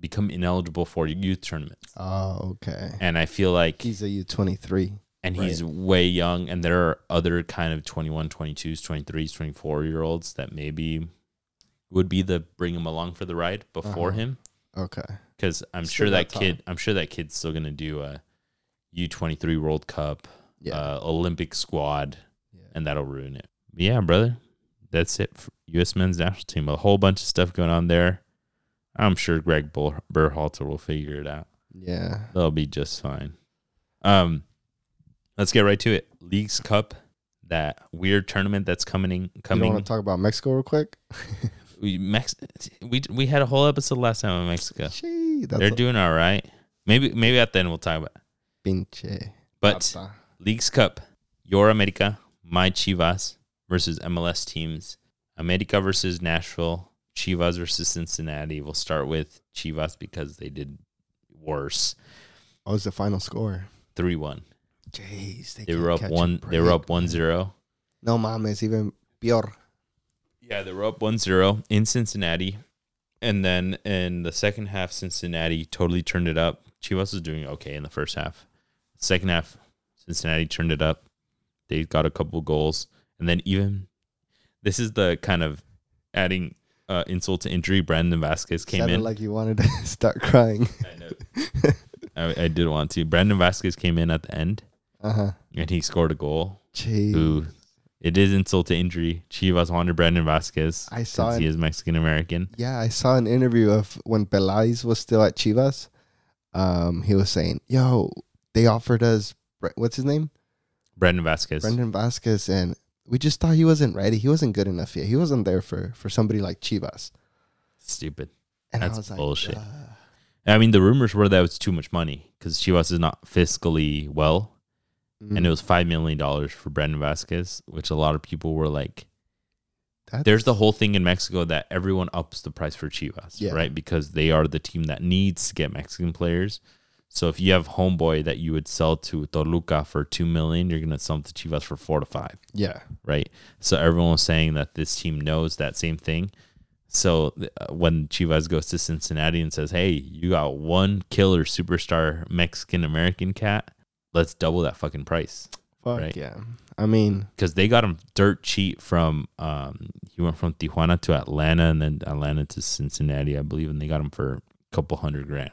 become ineligible for youth tournaments. oh, okay. And I feel like He's a U twenty three. and he's way young and there are other kind of 21 22s 23s 24 year olds that maybe would be the bring him along for the ride before Uh-huh. him Okay. because i'm Still sure that got kid i'm sure that kid's still gonna do a u23 world cup Yeah. uh, olympic squad yeah. and that'll ruin it But yeah brother that's it for us men's national team a whole bunch of stuff going on there i'm sure greg Bull- berhalter will figure it out yeah. They'll be just fine. Um, let's get right to it. Leagues Cup, that weird tournament that's coming in, You coming. want to talk about Mexico real quick? *laughs* we Mex- we we had a whole episode last time on Mexico. Gee, that's They're a- doing all right. Maybe maybe at the end we'll talk about. It. Pinche. But papa. Leagues Cup, your America, my Chivas versus MLS teams. America versus Nashville, Chivas versus Cincinnati. We'll start with Chivas because they did worse. Oh, what was the final score? 3 1. Jeez, They were up one they were up 1 0. No mames, even peor. Yeah, they were up 1 0 in Cincinnati. And then in the second half, Cincinnati totally turned it up. Chivas was doing okay in the first half. Second half, Cincinnati turned it up. They got a couple goals. And then even this is the kind of adding uh, insult to injury. Brandon Vazquez came Sounded in. like you wanted to *laughs* start crying. I know. I, I did want to. Brandon Vazquez came in at the end Uh huh. and he scored a goal. Jeez. It is insult to injury. Chivas wanted Brandon Vazquez I saw since it. he is Mexican American. Yeah, I saw an interview of when Peláez was still at Chivas. Um, he was saying, "Yo, they offered us what's his name, Brandon Vazquez. Brandon Vasquez, and we just thought he wasn't ready. He wasn't good enough yet. He wasn't there for for somebody like Chivas." Stupid. And That's I was like, bullshit. "Uh, I mean, the rumors were that it was too much money because Chivas is not fiscally well, mm, and it was five million dollars for Brandon Vazquez, which a lot of people were like, that's- there's the whole thing in Mexico that everyone ups the price for Chivas, Yeah. right? Because they are the team that needs to get Mexican players. So if you have homeboy that you would sell to Toluca for two million, you're gonna sell to Chivas for four to five, yeah, right? So everyone was saying that this team knows that same thing. So uh, when Chivas goes to Cincinnati and says, "Hey, you got one killer superstar Mexican American cat, let's double that fucking price," fuck Right. yeah. I mean, because they got him dirt cheap from um he went from Tijuana to Atlanta and then Atlanta to Cincinnati, I believe, and they got him for a couple hundred grand,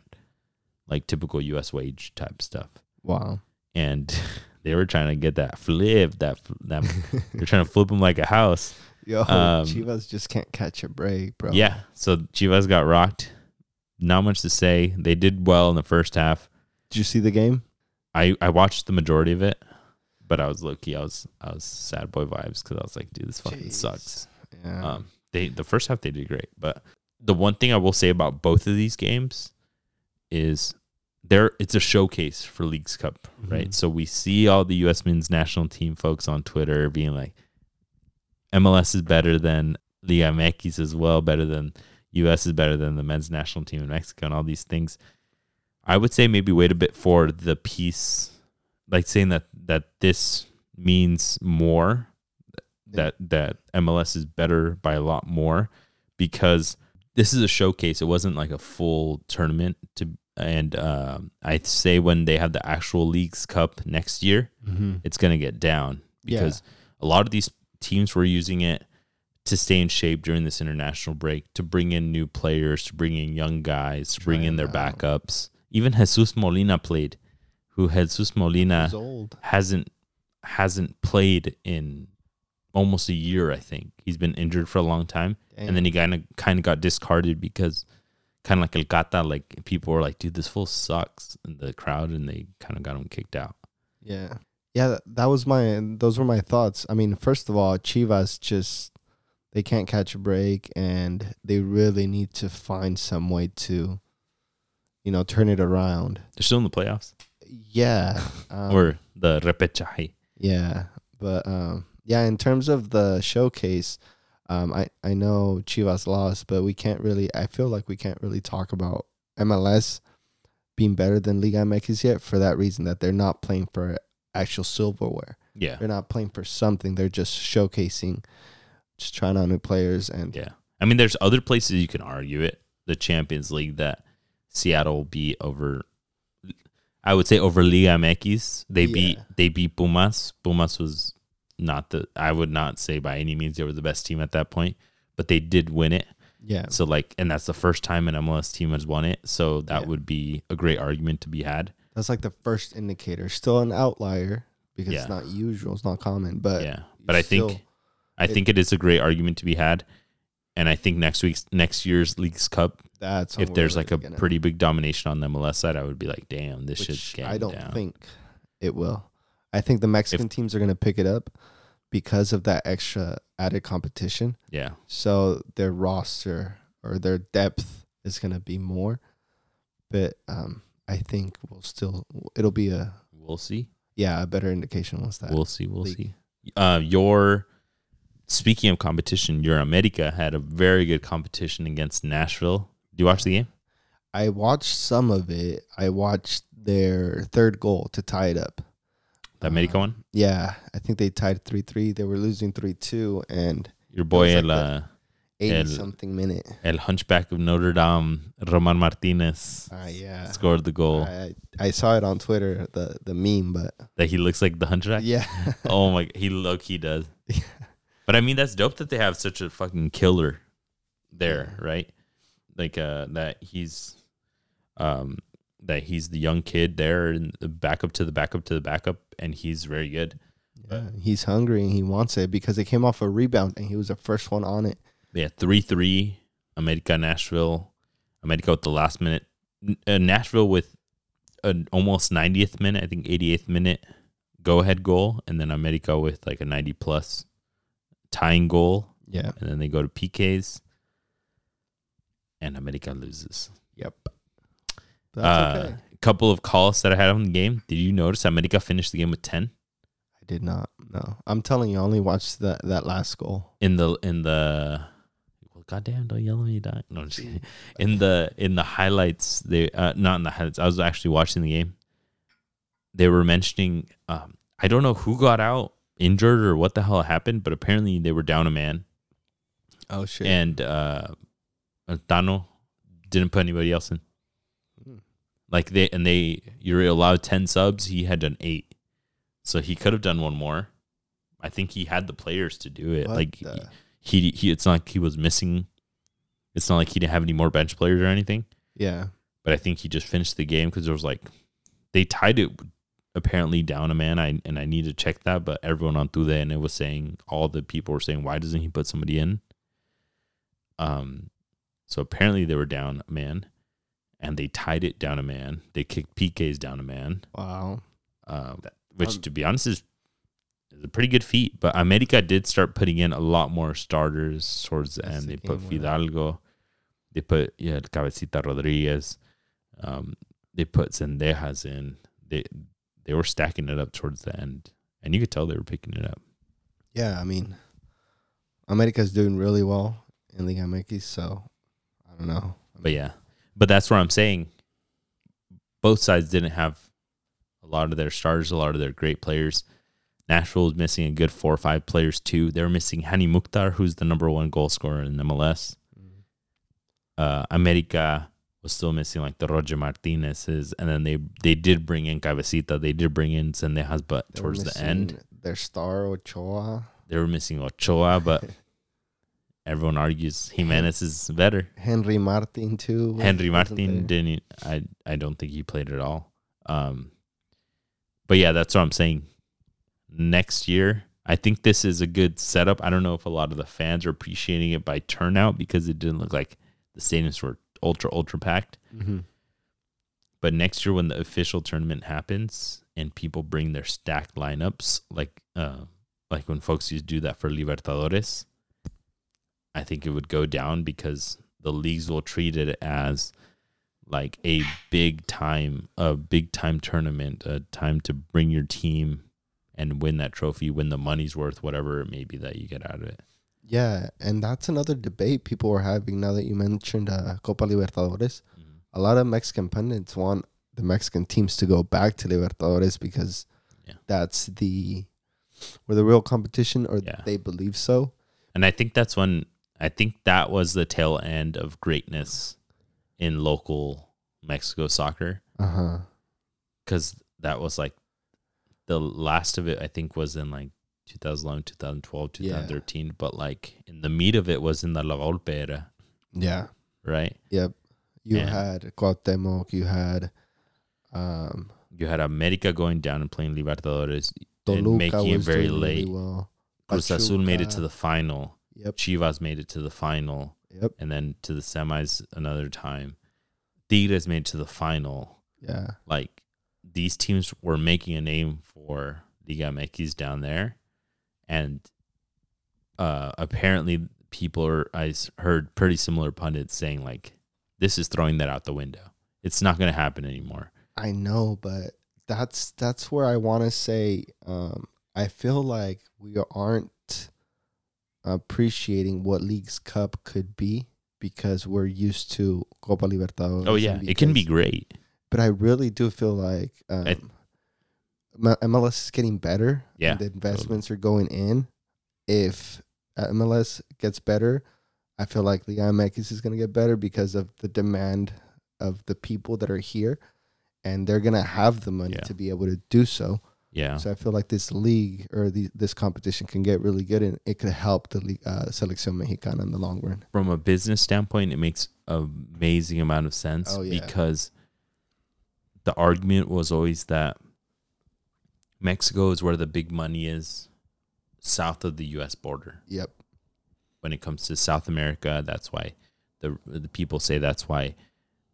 like typical U.S. wage type stuff. wow. And *laughs* they were trying to get that flip, that that *laughs* they're trying to flip them like a house. Yo, Um, Chivas just can't catch a break, bro. Yeah, so Chivas got rocked. Not much to say. They did well in the first half. Did you see the game? I I watched the majority of it, but I was low key. I was I was sad boy vibes because I was like, dude, this fucking Jeez. sucks. Yeah. Um, they the first half they did great, but the one thing I will say about both of these games is there it's a showcase for Leagues Cup, right? Mhm. So we see all the U.S. men's national team folks on Twitter being like, MLS is better than Liga MX as well, better than U.S. is better than the men's national team in Mexico, and all these things. I would say maybe wait a bit for the piece, like saying that that this means more that that MLS is better by a lot more because this is a showcase. It wasn't like a full tournament to and um, I'd say when they have the actual leagues cup next year, mm-hmm. it's gonna get down Yeah. because a lot of these teams were using it to stay in shape during this international break, to bring in new players, to bring in young guys, to bring Try in their out. backups. Even Jesus Molina played, who Jesus Molina old. hasn't hasn't played in almost a year. I think he's been injured for a long time, and then he kind of kind of got discarded because kind of like El Gata, like people were like, "Dude, this fool sucks" in the crowd, and they kind of got him kicked out. Yeah. Yeah, that was my those were my thoughts. I mean, first of all, Chivas just they can't catch a break and they really need to find some way to you know, turn it around. They're still in the playoffs Yeah. *laughs* Um, or the repechaje. yeah, but um yeah, in terms of the showcase, um I I know Chivas lost, but we can't really I feel like we can't really talk about MLS being better than Liga MX yet for that reason that they're not playing for actual silverware. Yeah, They're not playing for something. They're just showcasing, just trying out new players. And yeah. I mean, there's other places you can argue it. The Champions League that Seattle beat over. I would say over Liga MX. They beat they beat Pumas. Pumas was not the. I would not say by any means they were the best team at that point, but they did win it. yeah, So like, and that's the first time an MLS team has won it. So that Yeah. would be a great argument to be had. that's like the first indicator. Still an outlier because Yeah. it's not usual. It's not common. But yeah, but I think I it- think it is a great argument to be had, and I think next week's next year's League's Cup, that's if there's like a pretty big domination on the MLS side, I would be like, damn, this which shit's getting I don't down. think it will. I think the Mexican teams are going to pick it up because of that extra added competition. yeah, So their roster or their depth is going to be more. But um, I think we'll still it'll be a We'll see. yeah a better indication once that We'll see. We'll league. see. Uh, your speaking of competition, your America had a very good competition against Nashville. Do you watch the game? I watched some of it. I watched their third goal to tie it up. The America Uh, one. Yeah, I think they tied three three. They were losing three two and Your boy was El, like uh, eighty El- something minute. El Hunchback of Notre Dame, Roman Martinez, Uh, yeah, scored the goal. I, I saw it on Twitter the the meme, but that he looks like the Hunchback. yeah, *laughs* oh my, he look he does. *laughs* Yeah. But I mean, that's dope that they have such a fucking killer there, right? Like uh, that he's, um, that he's the young kid there and the backup to the backup to the backup, and he's very good. yeah, he's hungry and he wants it because they came off a rebound and he was the first one on it. Yeah, three three, America Nashville, America with the last minute, uh, Nashville with an almost 90th minute, I think 88th minute go ahead goal, and then America with like a 90 plus tying goal, Yeah, and then they go to PKs, and America loses. yep. A That's okay. couple of calls that I had on the game. Did you notice that America finished the game with 10 I did not. No, I'm telling you, I only watched that that last goal. in the in the? Well, goddamn! Don't yell at me, Doc. No, I'm just kidding. in the in the highlights they uh not in the highlights i was actually watching the game they were mentioning um i don't know who got out injured or what the hell happened but apparently they were down a man Oh shit! and uh Tano didn't put anybody else in. Like they and they you're allowed 10 subs. He had done 8 so he could have done one more. I think he had the players to do it. What like the- he he it's not like he was missing. It's not like he didn't have any more bench players or anything. Yeah, but I think he just finished the game because there was like they tied it apparently down a man. I and I need to check that, but everyone on Tude and it was saying all the people were saying why doesn't he put somebody in? Um, so apparently they were down a man, and they tied it down a man. They kicked PKs down a man, wow. um, which Um, to be honest is is a pretty good feat. But America did start putting in a lot more starters towards the end. They put game went on. Fidalgo, they put yeah Cabecita Rodriguez, um, they put Zendejas in. They they were stacking it up towards the end, and you could tell they were picking it up. Yeah, I mean, America's doing really well in Liga MX, so I don't know. But yeah, but that's what I'm saying both sides didn't have a lot of their starters, a lot of their great players. Nashville was missing a good four or five players too. They were missing Hani Mukhtar, who's the number one goal scorer in MLS. Uh, America was still missing like the Roger Martinez's, and then they they did bring in Cabecita, they did bring in Zendejas, but They towards the end their star Ochoa, they were missing Ochoa, but *laughs* everyone argues Jimenez is better. Henry Martin too. Henry Martin didn't. I I don't think he played at all. Um, but yeah, that's what I'm saying. Next year, I think this is a good setup. I don't know if a lot of the fans are appreciating it by turnout because it didn't look like the stadiums were ultra ultra packed. Mhm. But next year, when the official tournament happens and people bring their stacked lineups, like uh, like when folks used to do that for Libertadores, I think it would go down because the leagues will treat it as like a big time, a big time tournament, a time to bring your team and win that trophy, win the money's worth, whatever it may be that you get out of it. Yeah, and that's another debate people are having now that you mentioned uh, Copa Libertadores. A lot of Mexican pundits want the Mexican teams to go back to Libertadores because Yeah. that's the where the real competition, or Yeah. they believe so. And I think that's when I think that was the tail end of greatness in local Mexico soccer Uh huh. because that was like the last of it. I think was in like 2011, 2012, Yeah. 2013. But like in the meat of it was in the La Volpe era, Yeah. right? Yep. You And- had Cuauhtemoc. You had um, You had America going down and playing Libertadores, Toluca and making it very doing really late. well. Cruz Azul made it to the final. Yep. Chivas made it to the final. Yep. and then to the semis another time. Tigres made it to the final. Yeah. Like these teams were making a name for Liga MX down there, and uh, apparently people are. I heard pretty similar pundits saying like, "This is throwing that out the window. It's not going to happen anymore." I know, but that's that's where I want to say um, I feel like we aren't appreciating what League's Cup could be because we're used to Copa Libertadores. Oh yeah, and it can be great. but I really do feel like um, I- MLS is getting better. Yeah, and the investments are going in. If uh, MLS gets better, I feel like Liga MX is going to get better because of the demand of the people that are here, and they're going to have the money Yeah. to be able to do so. Yeah. So I feel like this league or the, this competition can get really good, and it could help the league, uh, Selección Mexicana in the long run. From a business standpoint, it makes amazing amount of sense Oh, yeah. because the argument was always that Mexico is where the big money is south of the US border. Yep. when it comes to South America. That's why the the people say that's why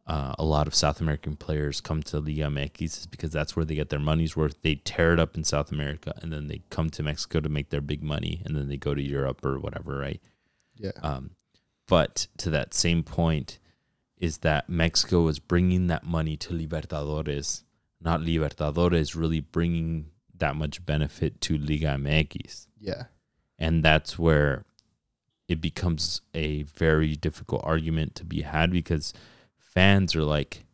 uh, a lot of South American players come to Liga MX is because that's where they get their money's worth. They tear it up in South America and then they come to Mexico to make their big money and then they go to Europe or whatever, right? Yeah. Um, but to that same point is that Mexico is bringing that money to Libertadores, not Libertadores really bringing that much benefit to Liga MX yeah. and that's where it becomes a very difficult argument to be had because fans are like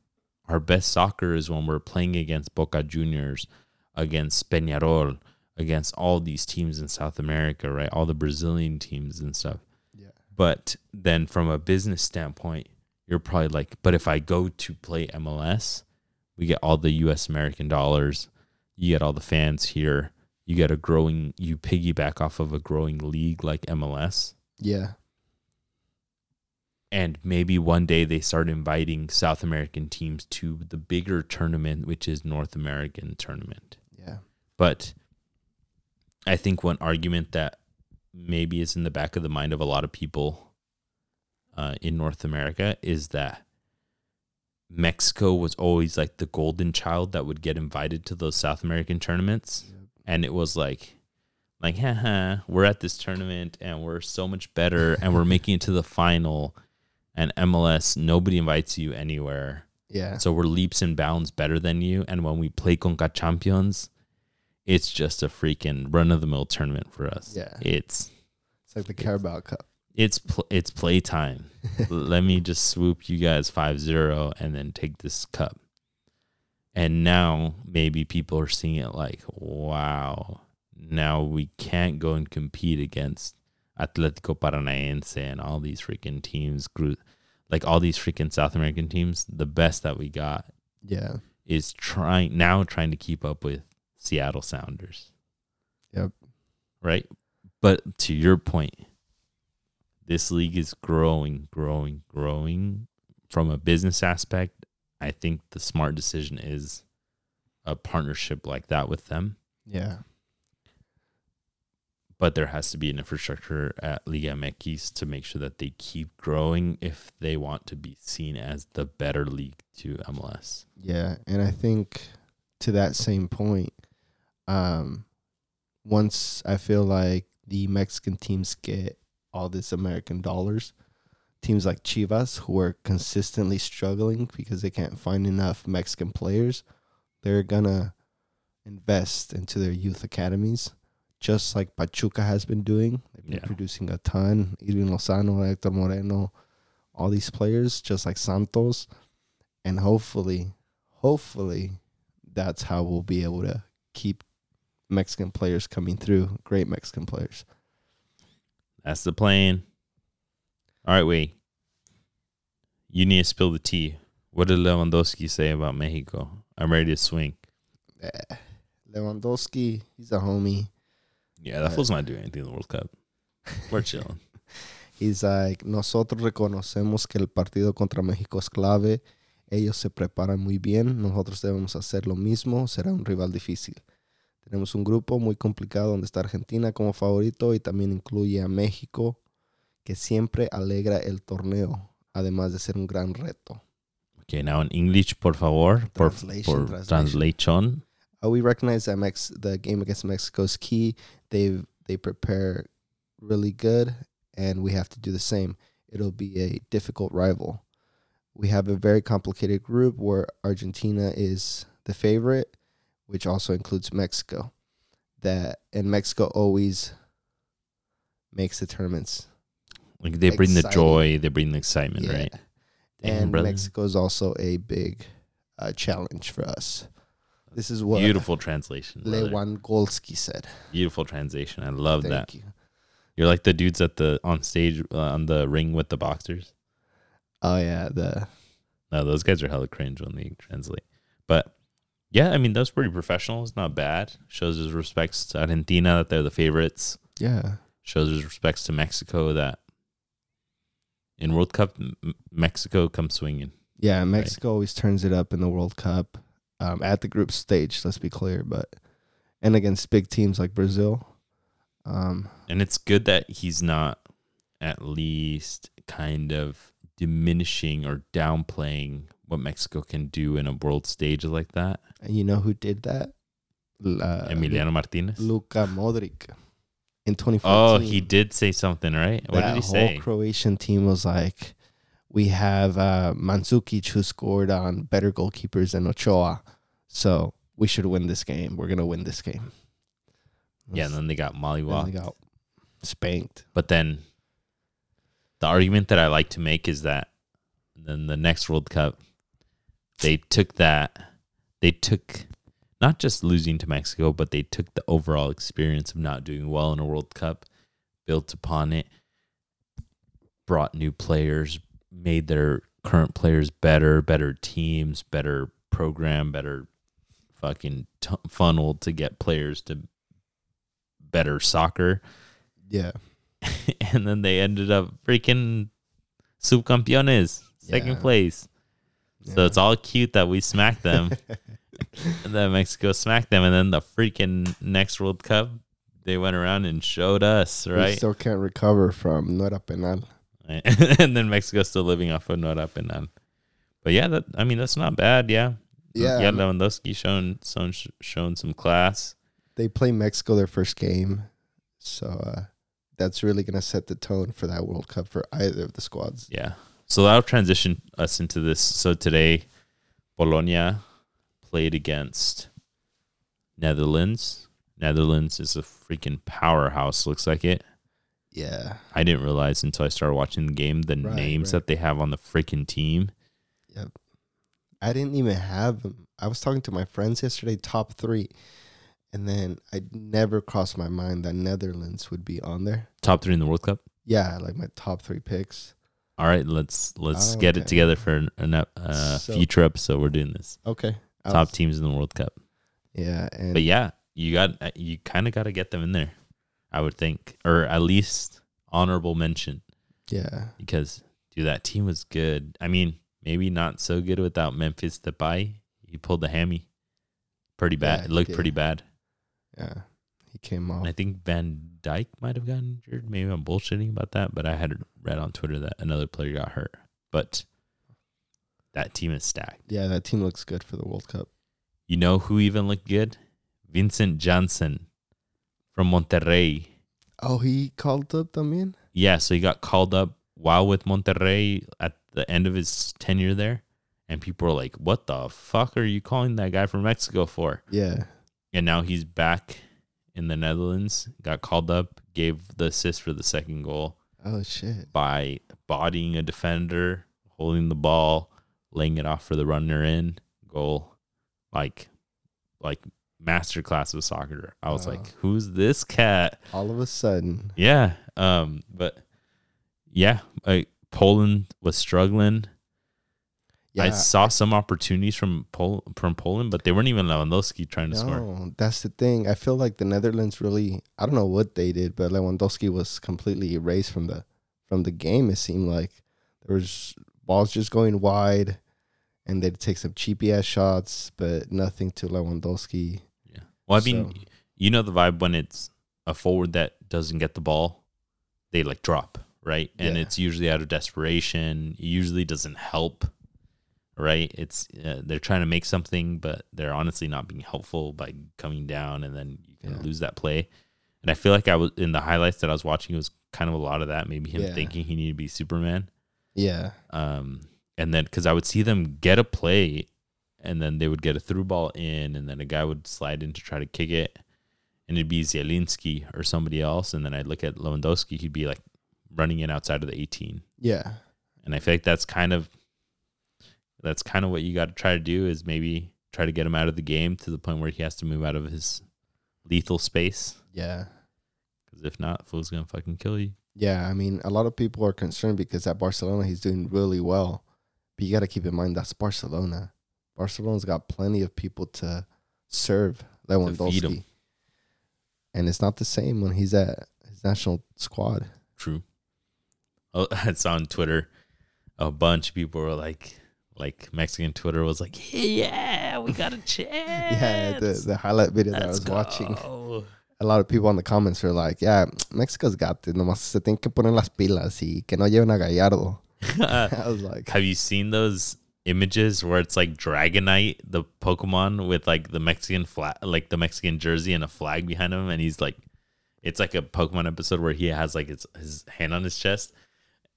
our best soccer is when we're playing against Boca Juniors, against Peñarol, against all these teams in South America, right? All the Brazilian teams and stuff. Yeah. But then from a business standpoint, you're probably like, but if I go to play MLS, we get all the US American dollars, you get all the fans here, you get a growing you piggyback off of a growing league like MLS. Yeah. And maybe one day they start inviting South American teams to the bigger tournament, which is North American tournament. Yeah. But I think one argument that maybe is in the back of the mind of a lot of people uh, in North America is that Mexico was always like the golden child that would get invited to those South American tournaments. And it was like, like, haha, we're at this tournament and we're so much better and we're making it to the final. And MLS, nobody invites you anywhere. Yeah. So we're leaps and bounds better than you. And when we play Conca Champions, it's just a freaking run of the mill tournament for us. Yeah. It's It's like the Carabao Cup. it's pl- it's playtime. *laughs* Let me just swoop you guys 5-0 and then take this cup. And now maybe people are seeing it like, wow, now we can't go and compete against Atletico Paranaense and all these freaking teams, Cru- like all these freaking South American teams. The best that we got Yeah. is trying now trying to keep up with Seattle Sounders. Yep. Right? But to your point, this league is growing, growing, growing from a business aspect. I think the smart decision is a partnership like that with them, Yeah. But there has to be an infrastructure at Liga MX to make sure that they keep growing if they want to be seen as the better league to MLS. Yeah, and I think to that same point, um, once I feel like the Mexican teams get all this American dollars, teams like Chivas, who are consistently struggling because they can't find enough Mexican players, they're gonna invest into their youth academies, just like Pachuca has been doing. They've been Yeah. producing a ton. Hirving Lozano, Hector Moreno, all these players, just like Santos, and hopefully, hopefully, that's how we'll be able to keep Mexican players coming through. Great Mexican players. That's the plan. All right, wait. You need to spill the tea. What did Lewandowski say about Mexico? I'm ready to swing. Eh, Lewandowski, he's a homie. Yeah, that fool's not doing anything in the World Cup. We're chilling. *laughs* He's like, nosotros reconocemos que el partido contra México es clave. Ellos se preparan muy bien. Nosotros debemos hacer lo mismo. Será un rival difícil. Tenemos un grupo muy complicado donde está Argentina como favorito y también incluye a México, que siempre alegra el torneo, además de ser un gran reto. Okay, now in English, por favor. Por, Translation, por translation. translation. Uh, we recognize that Mex- the game against Mexico is key. They they prepare really good, and we have to do the same. It'll be a difficult rival. we have a very complicated group where Argentina is the favorite, which also includes Mexico. That and Mexico always makes the tournaments. Like they bring the joy, they bring the excitement, Yeah. right? Damn, and brother. Mexico is also a big uh, challenge for us. This is what Beautiful translation. Lewandowski said. Beautiful translation. I love Thank that. you. You're like the dudes at the on stage uh, on the ring with the boxers. Oh yeah, the No, those guys are hella cringe when they translate. But yeah, I mean that's pretty professional. It's not bad. Shows his respects to Argentina that they're the favorites. yeah. Shows his respects to Mexico that in World Cup M- Mexico comes swinging. Yeah, Mexico always turns it up in the World Cup um, at the group stage. Let's be clear, but and against big teams like Brazil. Um, And it's good that he's not at least kind of diminishing or downplaying what Mexico can do in a world stage like that. and you know who did that? Uh, Emiliano Martinez. Luka Modric in 2014. Oh, he did say something, right? What did he say? The say? Croatian team was like, we have uh, Mandzukic who scored on better goalkeepers than Ochoa, so we should win this game. We're gonna win this game. Yeah, and then they got mollywopped. they got spanked. But then the argument that I like to make is that then the next World Cup, they took that, they took not just losing to Mexico, but they took the overall experience of not doing well in a World Cup, built upon it, brought new players, made their current players better, better teams, better program, better fucking t- funnel to get players to better soccer Yeah, *laughs* and then they ended up freaking subcampeones, second Yeah. place. So it's all cute that we smacked them, *laughs* and then Mexico smacked them, and then the freaking next World Cup, they went around and showed us, We right? still can't recover from no era penal. *laughs* and then Mexico's still living off of no era penal. But yeah, that I mean that's not bad. Yeah, Yeah, yeah. Lewandowski shown shown shown some class. they play Mexico their first game, so uh, that's really gonna set the tone for that World Cup for either of the squads. Yeah. So that'll transition us into this. So today, Bologna played against Netherlands. Netherlands is a freaking powerhouse, looks like it. Yeah, I didn't realize until I started watching the game the Right, names right. that they have on the freaking team. Yep. I didn't even have them. I was talking to my friends yesterday, top three, and then I never crossed my mind that Netherlands would be on there. Top three in the World Cup. Yeah, like my top three picks. All right, let's let's Oh, get it together for an, an, uh, So- future episode. We're doing this Okay, top was- teams in the World Cup. Yeah, and But yeah, you got you kind of got to get them in there. I would think, or at least honorable mention. yeah, because dude, that team was good. I mean, maybe not so good without Memphis Depay. He pulled the hammy pretty bad. Yeah, it looked did. pretty bad. yeah. He came off. And I think Van Dijk might have gotten injured. Maybe I'm bullshitting about that, but I had read on Twitter that another player got hurt. But that team is stacked. Yeah, that team looks good for the World Cup. You know who even looked good? Vincent Janssen from Monterrey. Oh, he called up también. Yeah, so he got called up while with Monterrey at the end of his tenure there. And people were like, what the fuck are you calling that guy from Mexico for? Yeah, And now he's back in the Netherlands, got called up, gave the assist for the second goal Oh shit. by bodying a defender, holding the ball, laying it off for the runner in goal. Like, like masterclass of soccer. I was Wow. like, who's this cat? All of a sudden, Yeah. Um, but yeah, like Poland was struggling. yeah. I saw some opportunities from Pol- from Poland, but they weren't even Lewandowski trying to score. that's the thing. I feel like the Netherlands really. I don't know what they did, but Lewandowski was completely erased from the from the game. It seemed like there was balls just going wide, and they'd take some cheapy ass shots, but nothing to Lewandowski. Well, I mean, So- you know the vibe when it's a forward that doesn't get the ball, they like drop, right? And Yeah. it's usually out of desperation. It usually doesn't help, right? It's uh, they're trying to make something, but they're honestly not being helpful by coming down, and then you can Yeah. lose that play. And I feel like I was in the highlights that I was watching it was kind of a lot of that. Maybe him Yeah. thinking he needed to be Superman. Yeah, Um, and then because I would see them get a play, and then they would get a through ball in, and then a guy would slide in to try to kick it, and it'd be Zielinski or somebody else, and then I'd look at Lewandowski, he'd be like running in outside of the 18, Yeah. and I feel like that's kind of that's kind of what you got to try to do is maybe try to get him out of the game to the point where he has to move out of his lethal space. Yeah. Because if not, fool's gonna fucking kill you. Yeah, I mean, a lot of people are concerned because at Barcelona he's doing really well, but you got to keep in mind that's Barcelona. Barcelona's got plenty of people to serve. Lewandowski, and it's not the same when he's at his national squad. True. Oh, *laughs* I saw on Twitter a bunch of people were like, like Mexican Twitter was like, yeah, we got a chance. *laughs* Yeah, the the highlight video that I Let's was watching, go." a lot of people in the comments were like, "Yeah, Mexico's got it. Nomás se tienen que poner las pilas y que no lleven a Gallardo." *laughs* I was like, Have you seen those images where it's like Dragonite, the Pokemon with like the Mexican flag, like the Mexican jersey and a flag behind him, and he's like, it's like a Pokemon episode where he has like his his hand on his chest,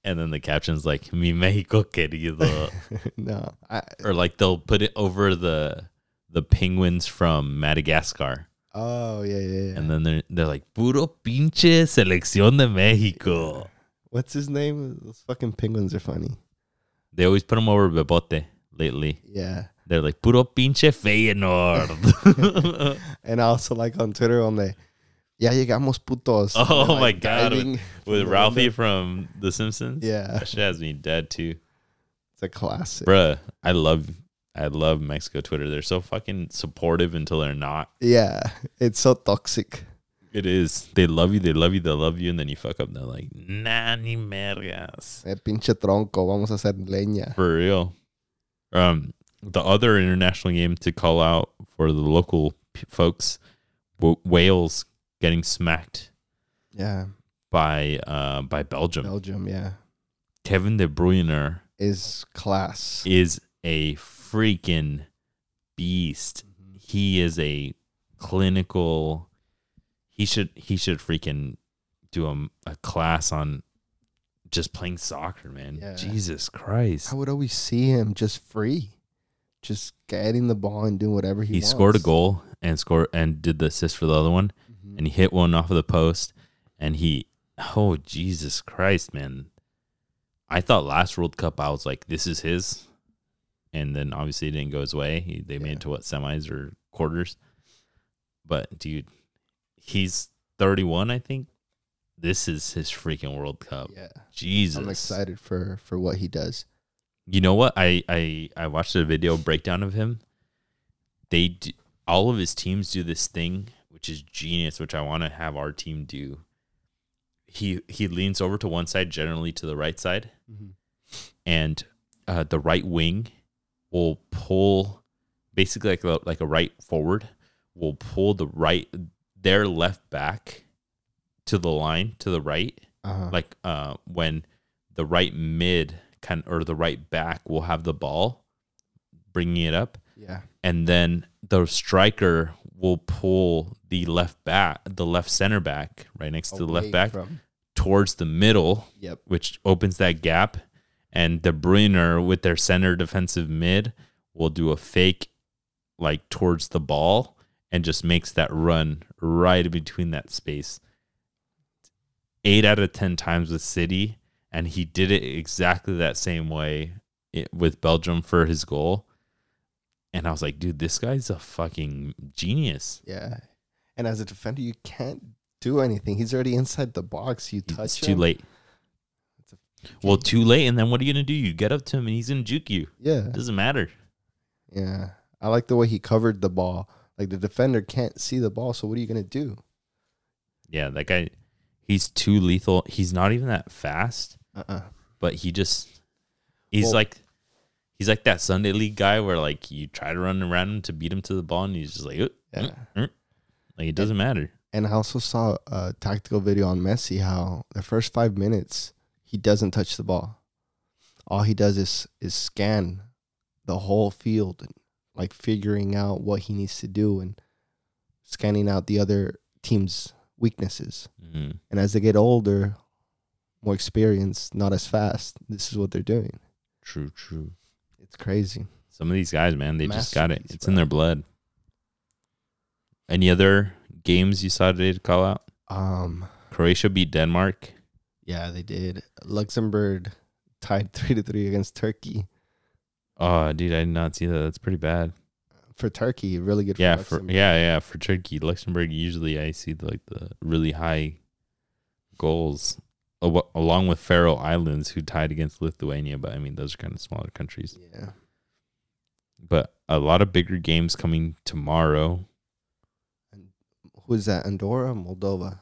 and then the caption's like "Mi Mexico querido," *laughs* "No, I, or like they'll put it over the the penguins from Madagascar, oh yeah, yeah, yeah." and then they're they're like "Puro pinche selección de Mexico." What's his name? Those fucking penguins are funny. They always put him over Bebote lately. Yeah. They're like "Puro pinche Feyenoord." *laughs* And also like on Twitter on the Ya llegamos putos. *laughs* Oh they're, my God, *laughs* With the Ralphie from The Simpsons. Yeah. That shit has me dead too. It's a classic. Bruh, I love I love Mexico Twitter. They're so fucking supportive until they're not. Yeah. It's so toxic. It is. They love you, they love you, they love you, and then you fuck up and they're like, nah ni mergas. Eh, pinche tronco, vamos a hacer leña. For real. Um the other international game to call out for the local p- folks, w- Wales getting smacked Yeah. by uh by Belgium. Belgium, yeah. Kevin De Bruyne Is class. is a freaking beast. He is a clinical. He should he should freaking do a, a class on just playing soccer, man. Yeah. Jesus Christ. I would always see him just free. Just getting the ball and doing whatever he, He wants. scored a goal and scored and did the assist for the other one, Mhm. and he hit one off of the post, and he oh Jesus Christ, man. I thought last World Cup I was like, this is his. And then obviously it didn't go his way. He, they Yeah. made it to what semis or quarters. But dude, he's 31, I think. This is his freaking World Cup. Yeah. Jesus. I'm excited for for what he does. You know what? I I I watched a video breakdown of him. They do, all of his teams do this thing, which is genius, which I want to have our team do. He he leans over to one side, generally to the right side, and uh, the right wing will pull, basically like a, like a right forward, will pull the right their left back to the line to the right, Uh-huh. like uh when the right mid kind or the right back will have the ball bringing it up yeah. and then the striker will pull the left back the left center back right next to the left back From, towards the middle yep. which opens that gap and De Bruyne with their center defensive mid will do a fake like towards the ball and just makes that run right between that space. Eight out of ten times with City, and he did it exactly that same way with Belgium for his goal. And I was like, dude, this guy's a fucking genius. Yeah. And as a defender, you can't do anything. He's already inside the box. You touch It's too him. late. Well, too late, and then what are you gonna do? You get up to him, and he's gonna juke you. Yeah. It doesn't matter. Yeah. I like the way he covered the ball. Like the defender can't see the ball, so what are you gonna do? Yeah, that guy, he's too lethal. He's not even that fast, Uh uh but he just, he's Well- like, he's like that Sunday league guy where like you try to run around him to beat him to the ball, and he's just like, "Uh, Yeah. uh, uh." like it doesn't matter. And I also saw a tactical video on Messi how the first five minutes he doesn't touch the ball. All he does is is scan the whole field and like figuring out what he needs to do and scanning out the other team's weaknesses. Mhm. And as they get older, more experienced, not as fast, this is what they're doing. True, true. It's crazy. Some of these guys, man, they just got it. It's in their blood. Any other games you saw today to call out? Um, Croatia beat Denmark. yeah, they did. Luxembourg tied *laughs* three to three against Turkey. Oh, dude, I did not see that. That's pretty bad. For Turkey, really good. yeah, for for yeah, yeah, for Turkey, Luxembourg. Usually, I see the, like the really high goals, al- along with Faroe Islands, who tied against Lithuania. But I mean, those are kind of smaller countries. yeah. But a lot of bigger games coming tomorrow. Who's that? Andorra, Moldova.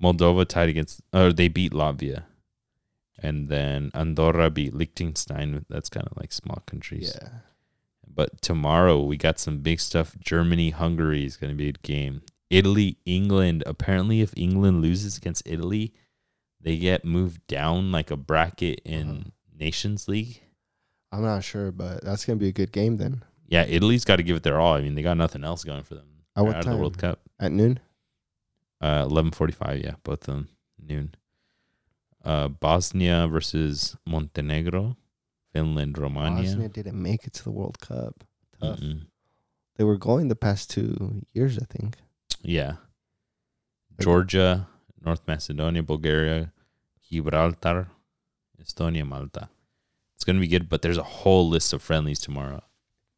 Moldova tied against, or they beat Latvia, and then Andorra beat Liechtenstein. That's kind of like small countries. Yeah. But tomorrow we got some big stuff. Germany, Hungary is going to be a game. Italy, England. Apparently, if England loses against Italy, they get moved down like a bracket in Uh-huh. Nations League. I'm not sure, but that's gonna be a good game then. Yeah, Italy's got to give it their all. I mean, they got nothing else going for them. At what out of the? World Cup. At noon. Uh, eleven forty-five. Yeah, both of them noon. Uh, Bosnia versus Montenegro, Finland, Romania. Bosnia didn't make it to the World Cup. Tough. Mm-mm. They were going the past two years, I think. Yeah. Georgia, North Macedonia, Bulgaria, Gibraltar, Estonia, Malta. It's gonna be good, but there's a whole list of friendlies tomorrow.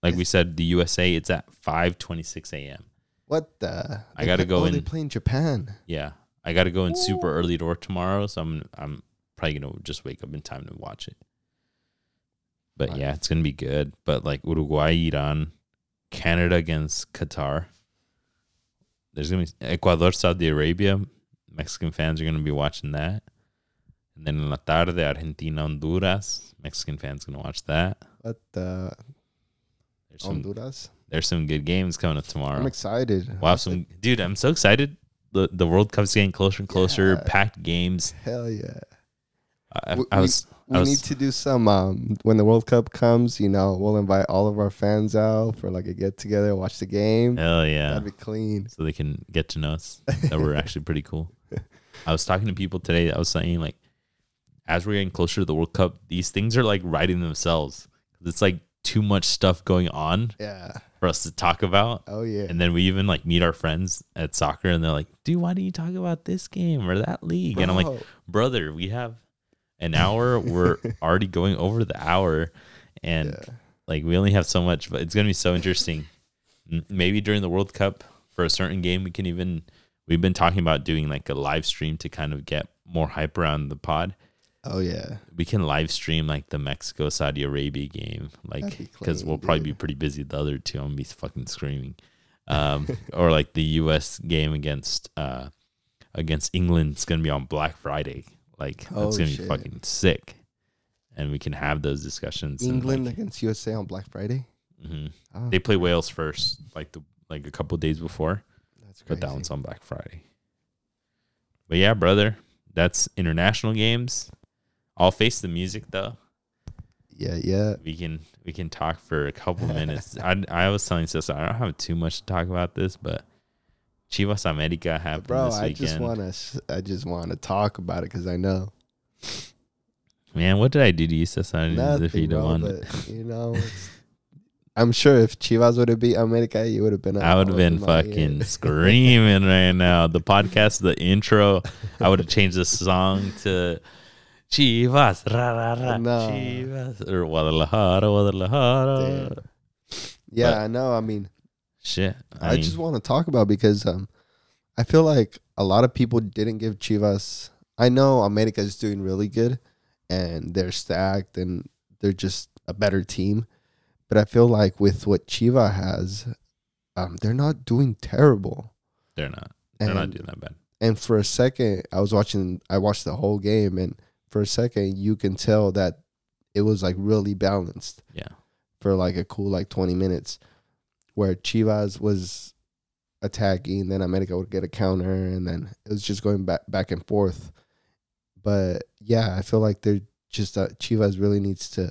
Like we said, the USA, it's at five twenty six a.m. What the? I gotta go oh, They play in Japan. Yeah, I got to go in super early to work tomorrow, so I'm I'm probably gonna just wake up in time to watch it. But yeah, it's gonna be good. But like Uruguay, Iran, Canada against Qatar. There's gonna be Ecuador, Saudi Arabia. Mexican fans are gonna be watching that. And then in la tarde, Argentina, Honduras. Mexican fans gonna watch that. What the? There's some there's some good games coming up tomorrow. I'm excited. We'll some dude. I'm so excited. The the World Cup's getting closer and closer. Yeah. Packed games. Hell yeah. I, We- I was We I was need to do some um when the World Cup comes, you know, we'll invite all of our fans out for like a get together, watch the game. hell yeah, That'd be clean. so they can get to know us. *laughs* That we're actually pretty cool. I was talking to people today. I was saying like, as we're getting closer to the World Cup, these things are like writing themselves. It's like too much stuff going on Yeah. for us to talk about. Oh yeah. And then we even like meet our friends at soccer, and they're like, "Dude, why do you talk about this game or that league?" And I'm like, brother, we have an hour. We're *laughs* already going over the hour, and yeah. like we only have so much. But it's gonna be so interesting. Maybe during the World Cup for a certain game, we can even. We've been talking about doing like a live stream to kind of get more hype around the pod. Oh yeah. We can live stream like the Mexico Saudi Arabia game, like That'd be because we'll probably be pretty busy the other two. I'm gonna be fucking screaming, um, *laughs* or like the U.S. game against uh against England. It's gonna be on Black Friday. Like Oh, that's gonna shit. be fucking sick, and we can have those discussions. and, England like, against USA on Black Friday. mhm. Oh, They play Wales first, like the like a couple days before, that's but crazy. that one's on Black Friday. But yeah, brother, that's international games. I'll face the music though. Yeah, yeah. we can we can talk for a couple *laughs* minutes. I I was telling Cesar I don't have too much to talk about this, but Chivas America happened Bro, this I just want to I just want to talk about it cuz I know. Man, what did I do to you, Cesar? if you Nothing, don't bro, want it? *laughs* you know, I'm sure if Chivas would have beat America, you would have been. I would have been fucking *laughs* screaming right now. The podcast, the intro, I would have changed the song to Chivas, ra, ra, ra, Nah. Chivas, or Guadalajara, Guadalajara. Damn. Yeah, But- I know. I mean, Shit. I, I, mean, just want to talk about because um, I feel like a lot of people didn't give Chivas. I know America is doing really good, and they're stacked, and they're just a better team. But I feel like with what Chiva has, um, they're not doing terrible. they're not. They're not doing that bad. And for a second, I was watching. I watched the whole game, and for a second, you can tell that it was like really balanced Yeah. for like a cool like twenty minutes, where Chivas was attacking, then America would get a counter, and then it was just going back back and forth. But yeah, I feel like they're just uh, Chivas really needs to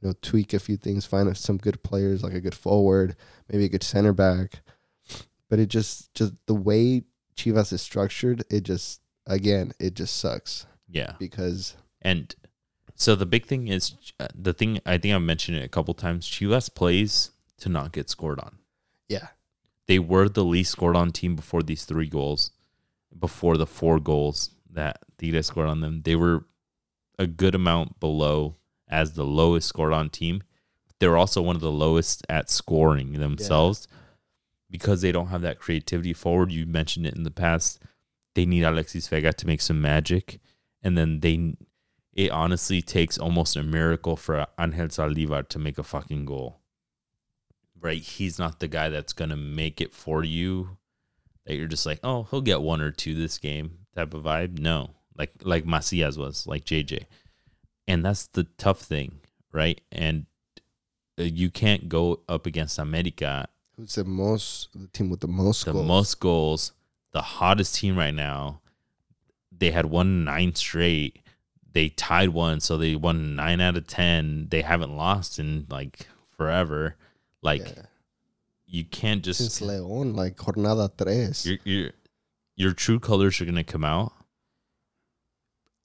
you know tweak a few things, find some good players like a good forward, maybe a good center back. But it just just the way Chivas is structured, it just again it just sucks Yeah. because And So the big thing is uh, the thing I think I've mentioned it a couple times. Chivas plays to not get scored on. Yeah. They were the least scored on team before these three goals, before the four goals that Tigres scored on them. They were a good amount below as the lowest scored on team. They're also one of the lowest at scoring themselves because they don't have that creativity forward. You mentioned it in the past. They need Alexis Vega to make some magic, and then they. It honestly takes almost a miracle for Angel Zaldivar to make a fucking goal. Right, he's not the guy that's gonna make it for you. That you're just like, oh, he'll get one or two this game type of vibe. No, like like Macias was, like JJ, and that's the tough thing, right? And uh, you can't go up against America Who's the most the team with the most the goals? most goals, the hottest team right now. They had won nine straight. They tied one, so they won nine out of ten. They haven't lost in like forever. Like Yeah. you can't just since León, like jornada tres. your your your true colors are gonna come out.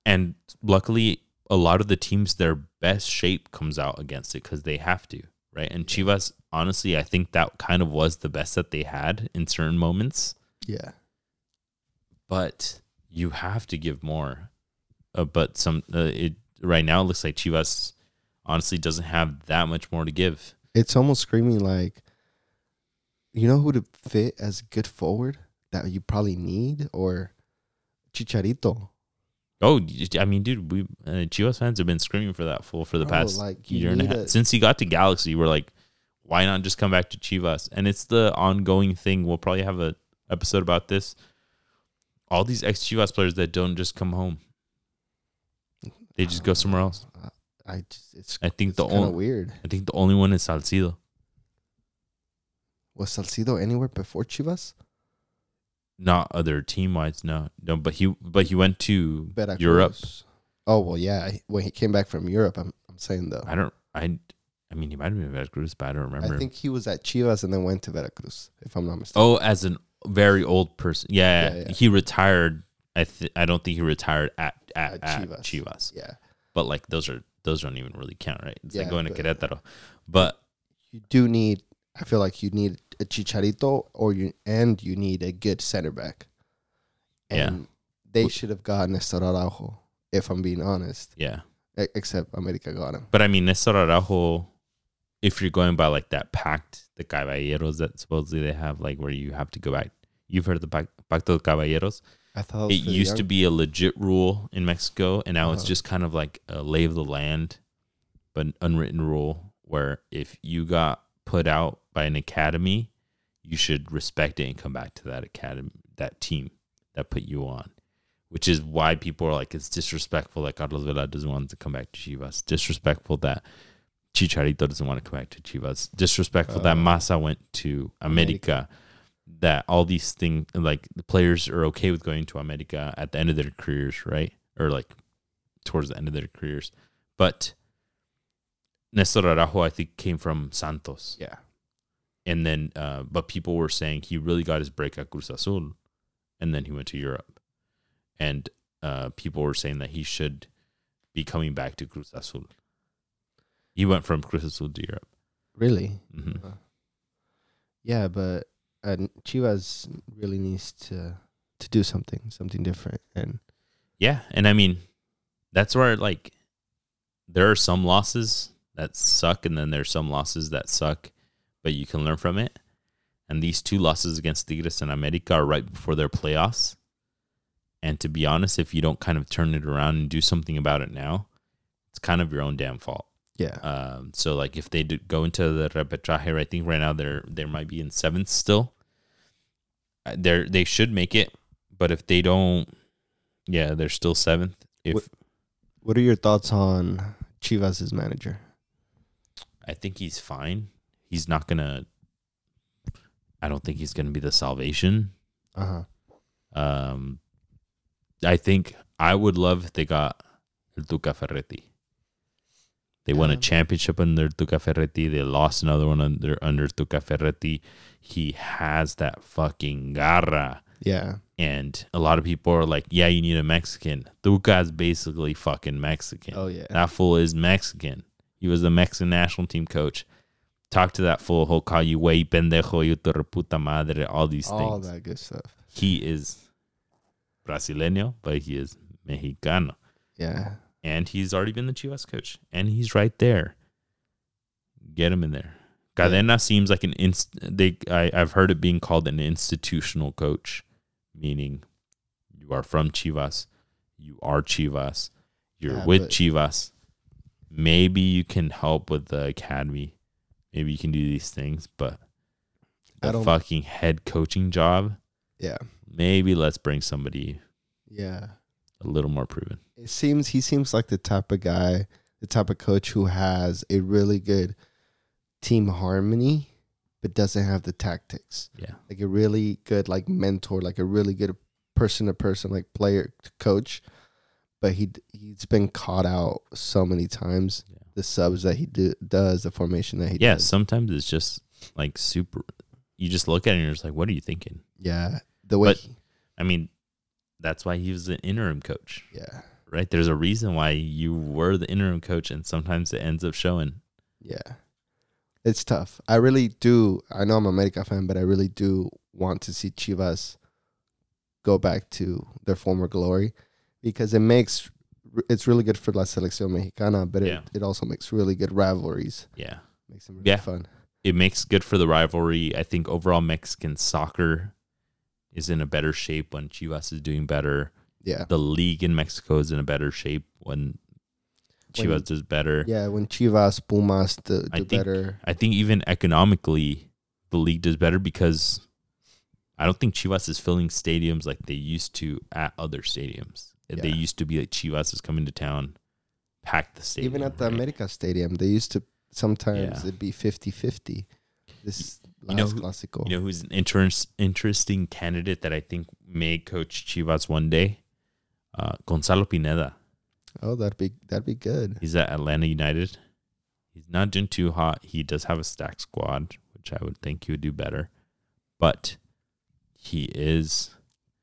And luckily, a lot of the teams, their best shape comes out against it because they have to, right? And Chivas, honestly, I think that kind of was the best that they had in certain moments. Yeah. But you have to give more. Uh, but some uh, it right now it looks like Chivas honestly doesn't have that much more to give. It's almost screaming like you know who to fit as good forward that you probably need or Chicharito. Oh, I mean, dude, we uh, Chivas fans have been screaming for that fool for the Bro, past like, year and a half a- since he got to Galaxy. We're like, why not just come back to Chivas? And it's the ongoing thing. We'll probably have a episode about this. All these ex Chivas players that don't just come home, they just go somewhere else. I just it's I think it's the only weird. I think the only one is Salcido. Was Salcido anywhere before Chivas? Not other team wise, no, no. But he but he went to Veracruz. Europe. Oh well, yeah. When he came back from Europe, I'm I'm saying though. I don't. I. I mean, he might have been Veracruz, but I don't remember. I think he was at Chivas and then went to Veracruz, if I'm not mistaken. Oh, as an very old person. Yeah, Yeah, yeah. he retired. I th- I don't think he retired at at, At at Chivas. Chivas. Yeah. But like those are those don't even really count, right? It's like Yeah, going to Querétaro. But You do need I feel like you need a Chicharito or you and you need a good center back. Yeah. And they W- should have gotten Nestor Araujo, if I'm being honest. yeah, E- Except America got him. but I mean Nestor Araujo. If you're going by like that pact, the caballeros that supposedly they have, like where you have to go back. You've heard of the pac- Pacto de Caballeros. I thought it used to be a legit rule in Mexico, and now it's Uh-huh. just kind of like a lay of the land, but an unwritten rule where if you got put out by an academy, you should respect it and come back to that academy, that team that put you on. Which is why people are like, it's disrespectful that Carlos Vela doesn't want to come back to Chivas. Disrespectful that Chicharito doesn't want to come back to Chivas. Disrespectful that Uh, Massa went to America that all these things like the players are okay with going to America at the end of their careers, right? Or like towards the end of their careers. But Nestor Araujo, I think, came from Santos. Yeah. And then uh but people were saying he really got his break at Cruz Azul and then he went to Europe. And uh people were saying that he should be coming back to Cruz Azul. He went from Cruz Azul to Europe. Really? hmm Uh, Yeah, but uh, Chivas really needs to to do something, something different. And Yeah, and I mean, that's where like there are some losses that suck, and then there's some losses that suck, but you can learn from it. And these two losses against Tigres and America are right before their playoffs. And to be honest, if you don't kind of turn it around and do something about it now, it's kind of your own damn fault. Yeah, Um, so like if they do go into the repechaje, I think right now they're they might be in seventh still. Uh, They're they should make it, but if they don't, yeah, they're still seventh. If What- what are your thoughts on Chivas' manager? I think he's fine, he's not gonna. I don't think he's gonna be the salvation. Uh huh. Um, I think I would love if they got El Tuca Ferretti. They won a ah. championship under Tuca Ferretti. They lost another one under under Tuca Ferretti. He has that fucking garra Yeah. And a lot of people are like, yeah, you need a Mexican. Tuca's basically fucking Mexican. Oh yeah. That fool is Mexican. He was the Mexican national team coach. Talk to that fool. He'll call you way pendejo, you tu reputa madre, all these All things. All that good stuff. He is Brasileño, but he is Mexicano. Yeah. And he's already been the Chivas coach. And he's right there. Get him in there. Cadena seems like an inst- they I, I've heard it being called an institutional coach, meaning you are from Chivas, you are Chivas, you're Yeah, with Chivas. Maybe you can help with the academy. Maybe you can do these things, but the fucking head coaching job, Yeah. maybe let's bring somebody Yeah. a little more proven. It seems he seems like the type of guy, the type of coach who has a really good team harmony, but doesn't have the tactics. Yeah. Like a really good like mentor, like a really good person to person, like player to coach. But he he's been caught out so many times. Yeah. The subs that he do, does, the formation that he yeah, does. sometimes it's just like super. You just look at it and you're just like, what are you thinking? Yeah. The way But- he- I mean, that's why he was an interim coach, yeah. Right? There's a reason why you were the interim coach, and sometimes it ends up showing. Yeah. It's tough. I really do. I know I'm a America fan, but I really do want to see Chivas go back to their former glory because it makes it's really good for La Selección Mexicana, but Yeah. it, it also makes really good rivalries. Yeah, Makes them really Yeah. fun. it makes good for the rivalry. I think overall Mexican soccer is in a better shape when Chivas is doing better. Yeah. The league in Mexico is in a better shape when Chivas When- does better. Yeah, when Chivas, Pumas do, do I think- better. I think even economically, the league does better because I don't think Chivas is filling stadiums like they used to at other stadiums. They used to be like Chivas is coming to town, pack the stadium. Even at the right? America Stadium, they used to sometimes Yeah. it'd be 50-50. This You know last who- You know who's an interest, interesting candidate that I think may coach Chivas one day? Uh, Gonzalo Pineda. oh, that'd be that'd be good. He's at Atlanta United. He's not doing too hot. He does have a stack squad, which I would think he would do better. But he is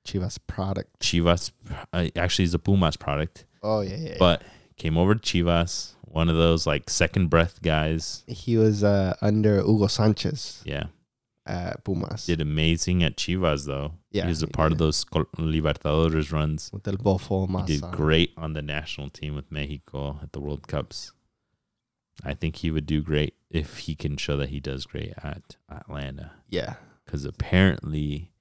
Chivas product. Chivas. Uh, actually, he's a Pumas product, Oh yeah, yeah. but came over to Chivas. One of those like second breath guys. he was uh, under Hugo Sanchez Yeah, at Pumas. did amazing at Chivas though. Yeah, he was a part of those Libertadores runs. with El Bofo He did great on the national team with Mexico at the World Cups. I think he would do great if he can show that he does great at Atlanta. Yeah. Because apparently,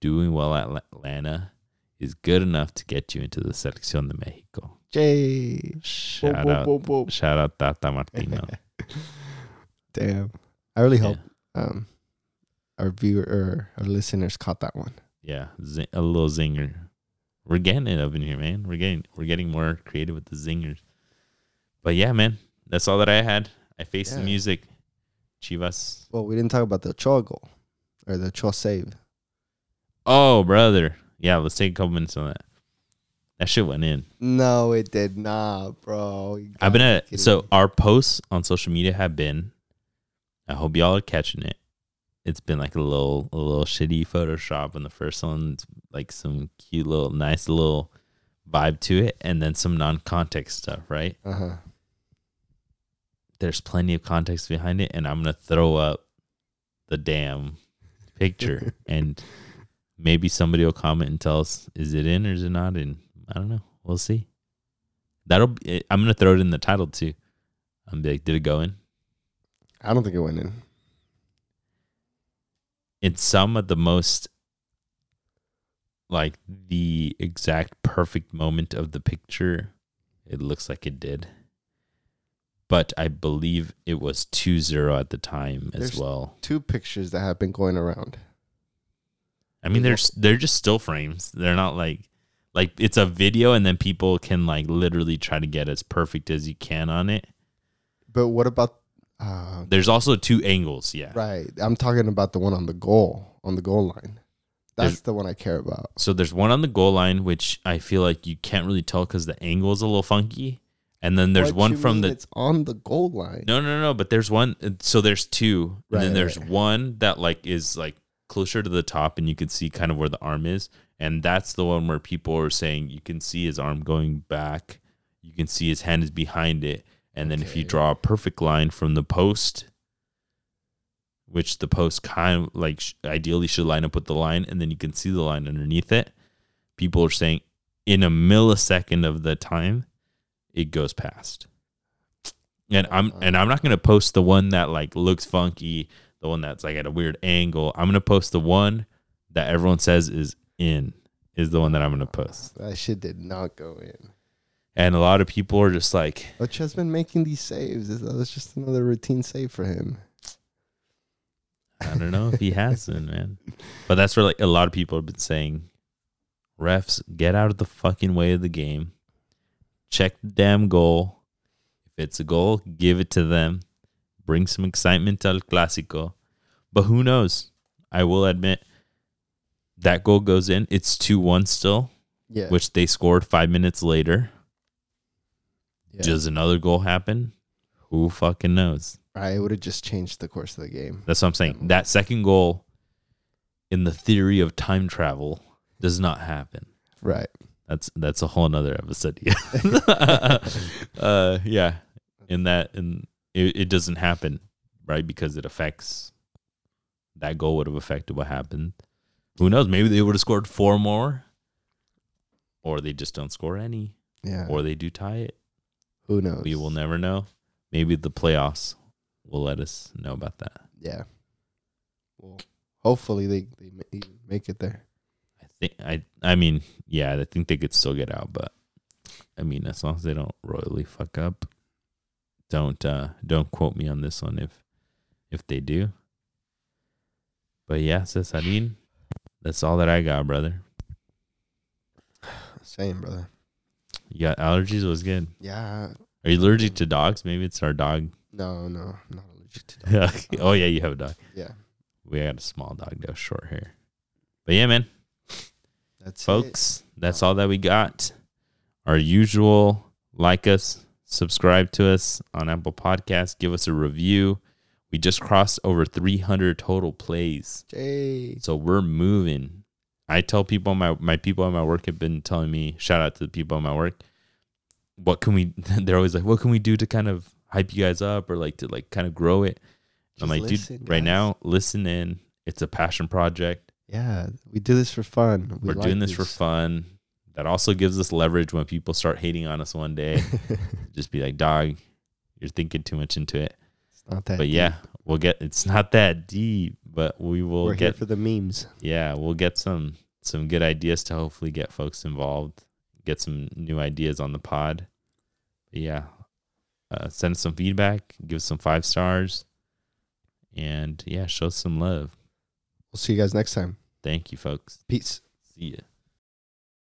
doing well at Atlanta is good enough to get you into the Selección de Mexico. Jay. Shout Boop, out, boop, boop. shout out Tata Martino. *laughs* Damn. I really hope Yeah. um our viewer or our listeners caught that one. Yeah, a little zinger. We're getting it up in here, man. We're getting we're getting more creative with the zingers. But yeah, man, that's all that I had. I faced the music. Chivas. Well, we didn't talk about the Ochoa goal or the Ochoa save. Oh, brother. Yeah, let's take a couple minutes on that. That shit went in. No, it did not, bro. I've been at so our posts on social media have been. I hope y'all are catching it. It's been like a little a little shitty Photoshop, and the first one's like some cute little nice little vibe to it, and then some non context stuff, right? uh-huh. There's plenty of context behind it, and I'm gonna throw up the damn picture, *laughs* and maybe somebody will comment and tell us is it in or is it not in. I don't know. We'll see. That'll. Be, I'm gonna throw it in the title too. I'm be like, did it go in? I don't think it went in. It's some of the most like the exact perfect moment of the picture. It looks like it did. But i believe it was 2-0 at the time as There's- well. Two pictures that have been going around. i mean there's they're just still frames. They're not like like it's a video and then people can like literally try to get as perfect as you can on it. But what about uh, there's also two angles yeah right? I'm talking about the one on the goal, on the goal line. That's There's- the one I care about. So there's one on the goal line, which I feel like you can't really tell because the angle is a little funky. And then there's What one from the It's on the goal line. no, no, no. But there's one. So there's two, and then there's right. one that like is like closer to the top and you can see kind of where the arm is. And that's the one where people are saying you can see his arm going back. You can see his hand is behind it. And then if you draw a perfect line from the post, which the post kind of like sh- ideally should line up with the line, and then you can see the line underneath it, people are saying in a millisecond of the time, it goes past. And I'm Uh-huh. and I'm not gonna post the one that like looks funky, the one that's like at a weird angle. I'm gonna post the one that everyone says is in, is the one that I'm gonna post. That shit did not go in. And a lot of people are just like, Ochoa's been making these saves. That was just another routine save for him. I don't know if he *laughs* has been, man. But that's where like a lot of people have been saying, refs, get out of the fucking way of the game. Check the damn goal. If it's a goal, give it to them. Bring some excitement to El Clásico. But who knows? I will admit that goal goes in. It's 2 1 still, Yeah. which they scored five minutes later. Yeah. Does another goal happen? Who fucking knows? I would have just changed the course of the game. That's what I'm saying. That second goal, in the theory of time travel, does not happen. Right. That's that's a whole nother episode. *laughs* *laughs* uh, yeah, in that, in it, it doesn't happen, right? Because it affects that goal would have affected what happened. Who knows? Maybe they would have scored four more, or they just don't score any, Yeah. or they do tie it. Who knows? We will never know. Maybe the playoffs will let us know about that. Yeah. Well, hopefully they they make it there. I think I I mean, yeah, I think they could still get out, but I mean, as long as they don't royally fuck up, don't uh don't quote me on this one if if they do. But yeah, Cesarin, that's all that I got, brother. *sighs* Same, brother. You got allergies? Was good. Yeah. Are you allergic to dogs? Maybe it's our dog. No, no, I'm not allergic to *laughs* dogs. oh yeah, you have a dog. yeah. We got a small dog that was short hair. But yeah, man. That's it. folks that's all that we got our usual like us subscribe to us on apple Podcasts. give us a review we just crossed over 300 total plays Jay. so we're moving i tell people my my people at my work have been telling me shout out to the people at my work what can we *laughs* they're always like what can we do to kind of hype you guys up or like to like kind of grow it i'm like listen, dude right now listen in it's a passion project Yeah, we do this for fun. We we're like doing this for fun. That also gives us leverage when people start hating on us one day. *laughs* Just be like, dog, you're thinking too much into it. it's not that. But yeah, we'll get it's not that deep, but we will we're here get for the memes. yeah, we'll get some some good ideas to hopefully get folks involved, get some new ideas on the pod. But yeah. Uh, send us some feedback, give us some five stars, and yeah, show us some love. We'll see you guys next time. Thank you, folks. Peace. See ya.